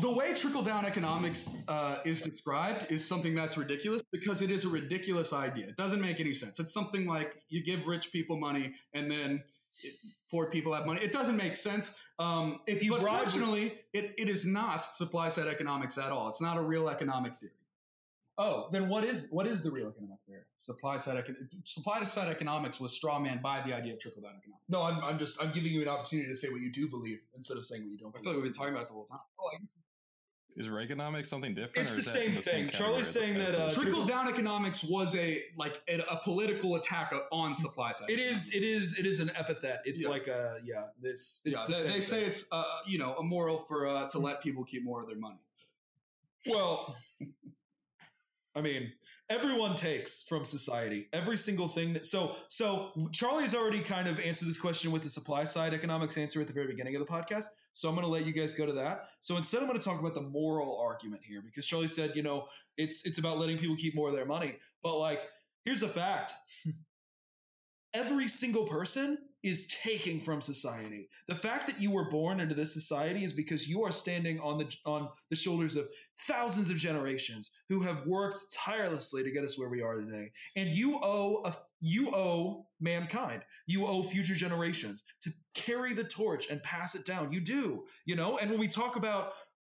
the way trickle down economics uh, is described is something that's ridiculous because it is a ridiculous idea. It doesn't make any sense. It's something like you give rich people money and then it, poor people have money. It doesn't make sense. Um, If you but bribe- fortunately, it, it is not supply side economics at all. It's not a real economic theory. Oh, then what is what is the real economic theory? Supply side econ- supply side economics was straw man by the idea of trickle down economics. No, I'm, I'm just I'm giving you an opportunity to say what you do believe instead of saying what you don't. I feel like we've been talking about it the whole time. Is Reaganomics something different? It's or the is that same the thing. category Charlie's as the saying that, uh. Trickle down economics was a like a, a political attack on supply side. It is it is it is an epithet. It's Yeah. like a yeah. It's it's yeah, the they, same they say it's uh, you know immoral for uh, to let people keep more of their money. Well, I mean, everyone takes from society every single thing that. So, so Charlie's already kind of answered this question with the supply side economics answer at the very beginning of the podcast. So I'm going to let you guys go to that. So instead, I'm going to talk about the moral argument here because Charlie said, you know, it's it's about letting people keep more of their money. But like, here's a fact: every single person is taking from society. The fact that you were born into this society is because you are standing on the on the shoulders of thousands of generations who have worked tirelessly to get us where we are today. And you owe a you owe mankind. You owe future generations to carry the torch and pass it down. You do, you know? And when we talk about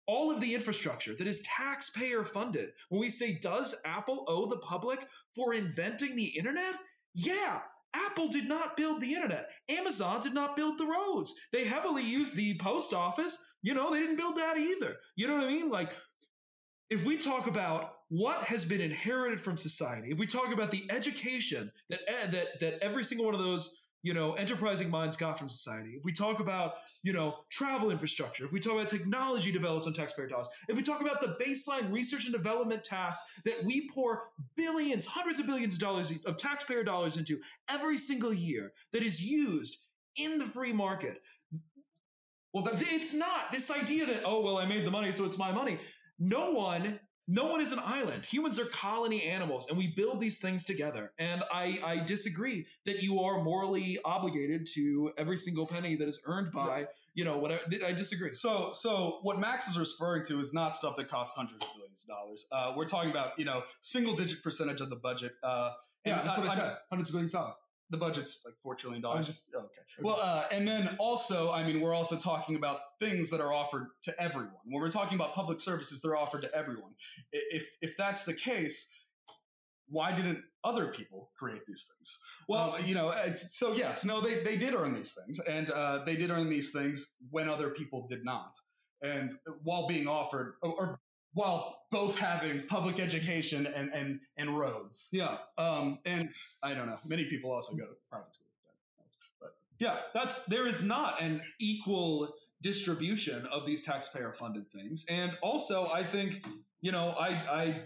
all of the infrastructure that is taxpayer funded, when we say does Apple owe the public for inventing the internet? Yeah, Apple did not build the internet. Amazon did not build the roads. They heavily used the post office. You know, they didn't build that either. You know what I mean? Like, if we talk about what has been inherited from society, if we talk about the education that eh, that that every single one of those you know enterprising minds got from society, if we talk about you know travel infrastructure, if we talk about technology developed on taxpayer dollars, if we talk about the baseline research and development tasks that we pour billions, hundreds of billions of dollars of taxpayer dollars into every single year that is used in the free market. Well, it's not this idea that oh well I made the money so it's my money no one no one is an island. Humans are colony animals and we build these things together. And i i disagree that you are morally obligated to every single penny that is earned by you know whatever i disagree. So, so what Max is referring to is not stuff that costs hundreds of billions of dollars. Uh, we're talking about you know single digit percentage of the budget. Uh, and yeah that's what i, said. hundreds of billions of dollars The budget's like four trillion dollars. Just- Oh, okay. Well, uh, and then also, I mean, we're also talking about things that are offered to everyone. When we're talking about public services, they're offered to everyone. If if that's the case, why didn't other people create these things? Well, you know, so yes, no, they they did earn these things, and uh, they did earn these things when other people did not, and while being offered or. or while both having public education and, and, and roads. yeah Um, and I don't know. Many people also go to private school. But yeah, that's there is not an equal distribution of these taxpayer funded things. And also I think, you know, I I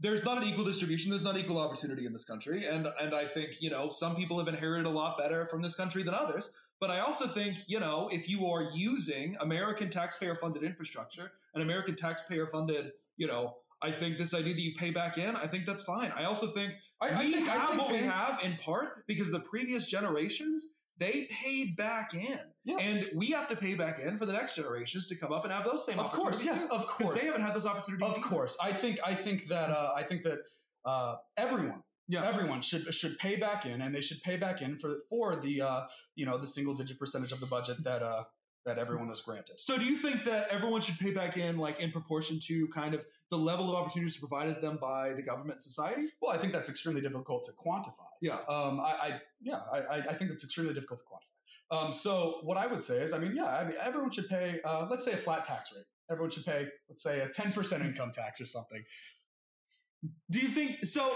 there's not an equal distribution, there's not equal opportunity in this country. And and I think, you know, some people have inherited a lot better from this country than others. But I also think, you know, if you are using American taxpayer funded infrastructure and American taxpayer funded, you know, I think this idea that you pay back in, I think that's fine. I also think I, I we think, I have think what we have in part because the previous generations they paid back in, Yeah. and we have to pay back in for the next generations to come up and have those same. Of course, yes, of course, they haven't had those opportunities. of either. course. I think I think that uh, I think that uh, everyone, Yeah. everyone should should pay back in, and they should pay back in for for the uh, you know the single digit percentage of the budget that uh, that everyone was granted. So, do you think that everyone should pay back in, like in proportion to kind of the level of opportunities provided them by the government and society? Well, I think that's extremely difficult to quantify. Yeah. Um, I, I yeah, I, I- think it's extremely difficult to quantify. Um, so what I would say is, I mean, yeah, I mean, everyone should pay, uh, let's say a flat tax rate. Everyone should pay, let's say, a ten percent income tax or something. Do you think so?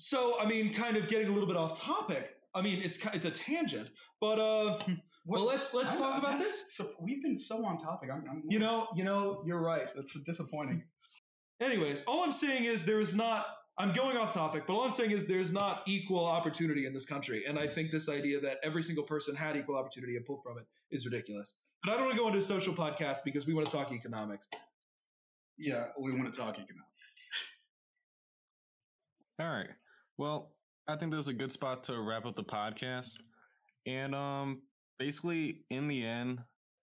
So, I mean, kind of getting a little bit off topic. I mean, it's it's a tangent, but uh, well, let's let's I'm- talk about this. So we've been so on topic. I'm, I'm You know, you know, you're right. that's disappointing. Anyways, all I'm saying is there is not. I'm going off topic, but all I'm saying is there's not equal opportunity in this country, and I think this idea that every single person had equal opportunity and pulled from it is ridiculous. But I don't want to go into a social podcast because we want to talk economics. yeah, we want to talk economics. All right. Well, I think this is a good spot to wrap up the podcast. And um basically in the end,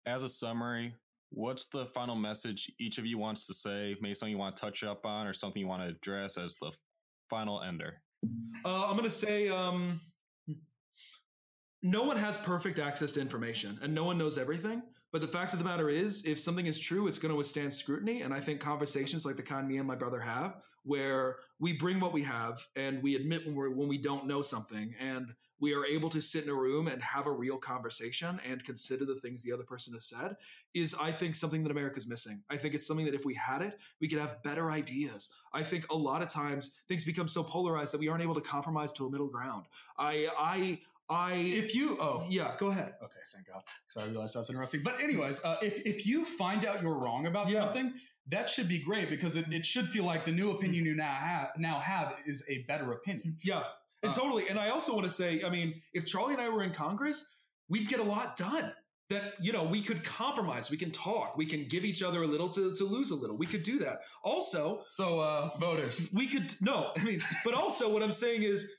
as a summary, what's the final message each of you wants to say? Maybe something you want to touch up on or something you want to address as the final ender. Uh, I'm going to say um, no one has perfect access to information, and no one knows everything. But the fact of the matter is, if something is true, it's going to withstand scrutiny. And I think conversations like the kind me and my brother have, where we bring what we have and we admit when, we're, when we don't know something, and we are able to sit in a room and have a real conversation and consider the things the other person has said, is I think something that America's missing. I think it's something that if we had it, we could have better ideas. I think a lot of times things become so polarized that we aren't able to compromise to a middle ground. I, I, I. If you, oh, yeah, go ahead. Okay, thank God, because I realized I was interrupting. But anyways, uh, if if you find out you're wrong about Yeah. something, that should be great because it, it should feel like the new opinion you now have now have is a better opinion. Yeah, and Uh, totally. And I also want to say, I mean, if Charlie and I were in Congress, we'd get a lot done. That you know, we could compromise, we can talk, we can give each other a little to, to lose a little. We could do that. Also, So, uh, voters, we could no, I mean, but also what I'm saying is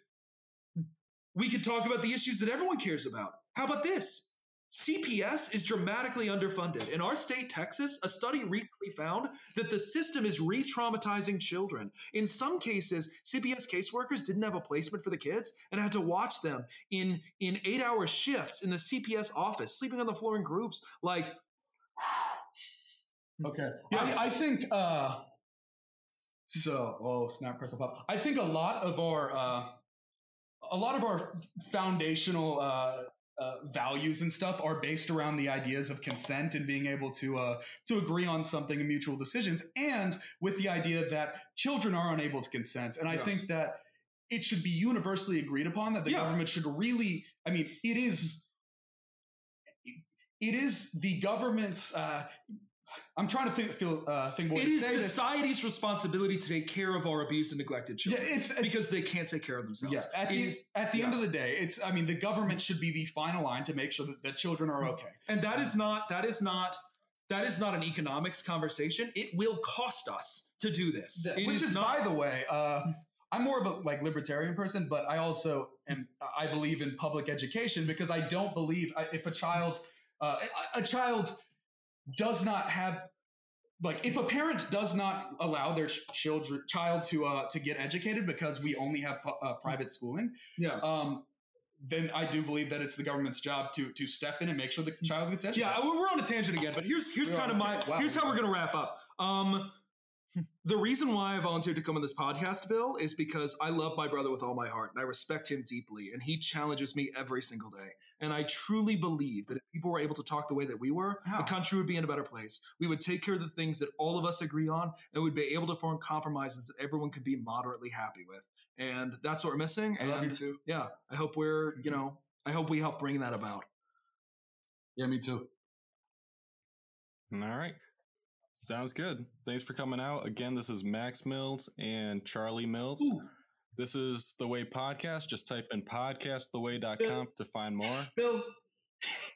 we could talk about the issues that everyone cares about. How about this? CPS is dramatically underfunded. In our state, Texas, a study recently found that the system is re traumatizing children. In some cases, CPS caseworkers didn't have a placement for the kids and had to watch them in, in eight hour shifts in the CPS office, sleeping on the floor in groups. Like, okay, Yeah. I, I think. Uh, so, oh snap, crackle pop. I think a lot of our uh, a lot of our foundational uh, uh, values and stuff are based around the ideas of consent and being able to uh, to agree on something and mutual decisions, and with the idea that children are unable to consent. And I Yeah. think that it should be universally agreed upon that the Yeah. government should really. I mean, it is. It is the government's. Uh, I'm trying to think, feel, uh, think what It is this. society's responsibility to take care of our abused and neglected children. Yeah, it's because they can't take care of themselves. Yeah, at It the is- at the end of the day, it's I mean the government should be the final line to make sure that, that children are okay. and that is not that is not that is not an economics conversation. It will cost us to do this. It Which is, not, by the way, uh, I'm more of a like libertarian person, but I also am I believe in public education because I don't believe I- if a child uh, a, a child does not have like if a parent does not allow their children child to uh, to get educated because we only have pu- uh, private schooling, yeah. um, then I do believe that it's the government's job to to step in and make sure the child gets educated. Yeah, we're we're on a tangent again, but here's here's We're kind of my. Wow. here's how we're gonna wrap up. Um, the reason why I volunteered to come on this podcast, Bill, is because I love my brother with all my heart and I respect him deeply, and he challenges me every single day. And I truly believe that if people were able to talk the way that we were, How? the country would be in a better place. We would take care of the things that all of us agree on, and we'd be able to form compromises that everyone could be moderately happy with. And that's what we're missing. I love you And too. yeah, I hope we're mm-hmm. you know I hope we help bring that about. Yeah, me too. All right. Sounds good. Thanks for coming out. Again, this is Max Mills and Charlie Mills. Ooh. This is The Way Podcast. Just type in podcasttheway.com to find more. Bill,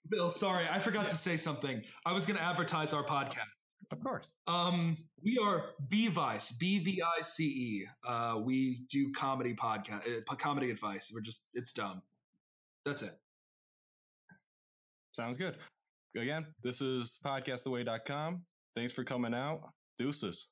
Bill, sorry, I forgot to say something. I was going to advertise our podcast. Of course. Um, we are B-Vice, B-V-I-C-E. Uh, we do comedy podcast, uh, comedy advice. We're just, it's dumb. That's it. Sounds good. Again, this is podcasttheway.com. Thanks for coming out. Deuces.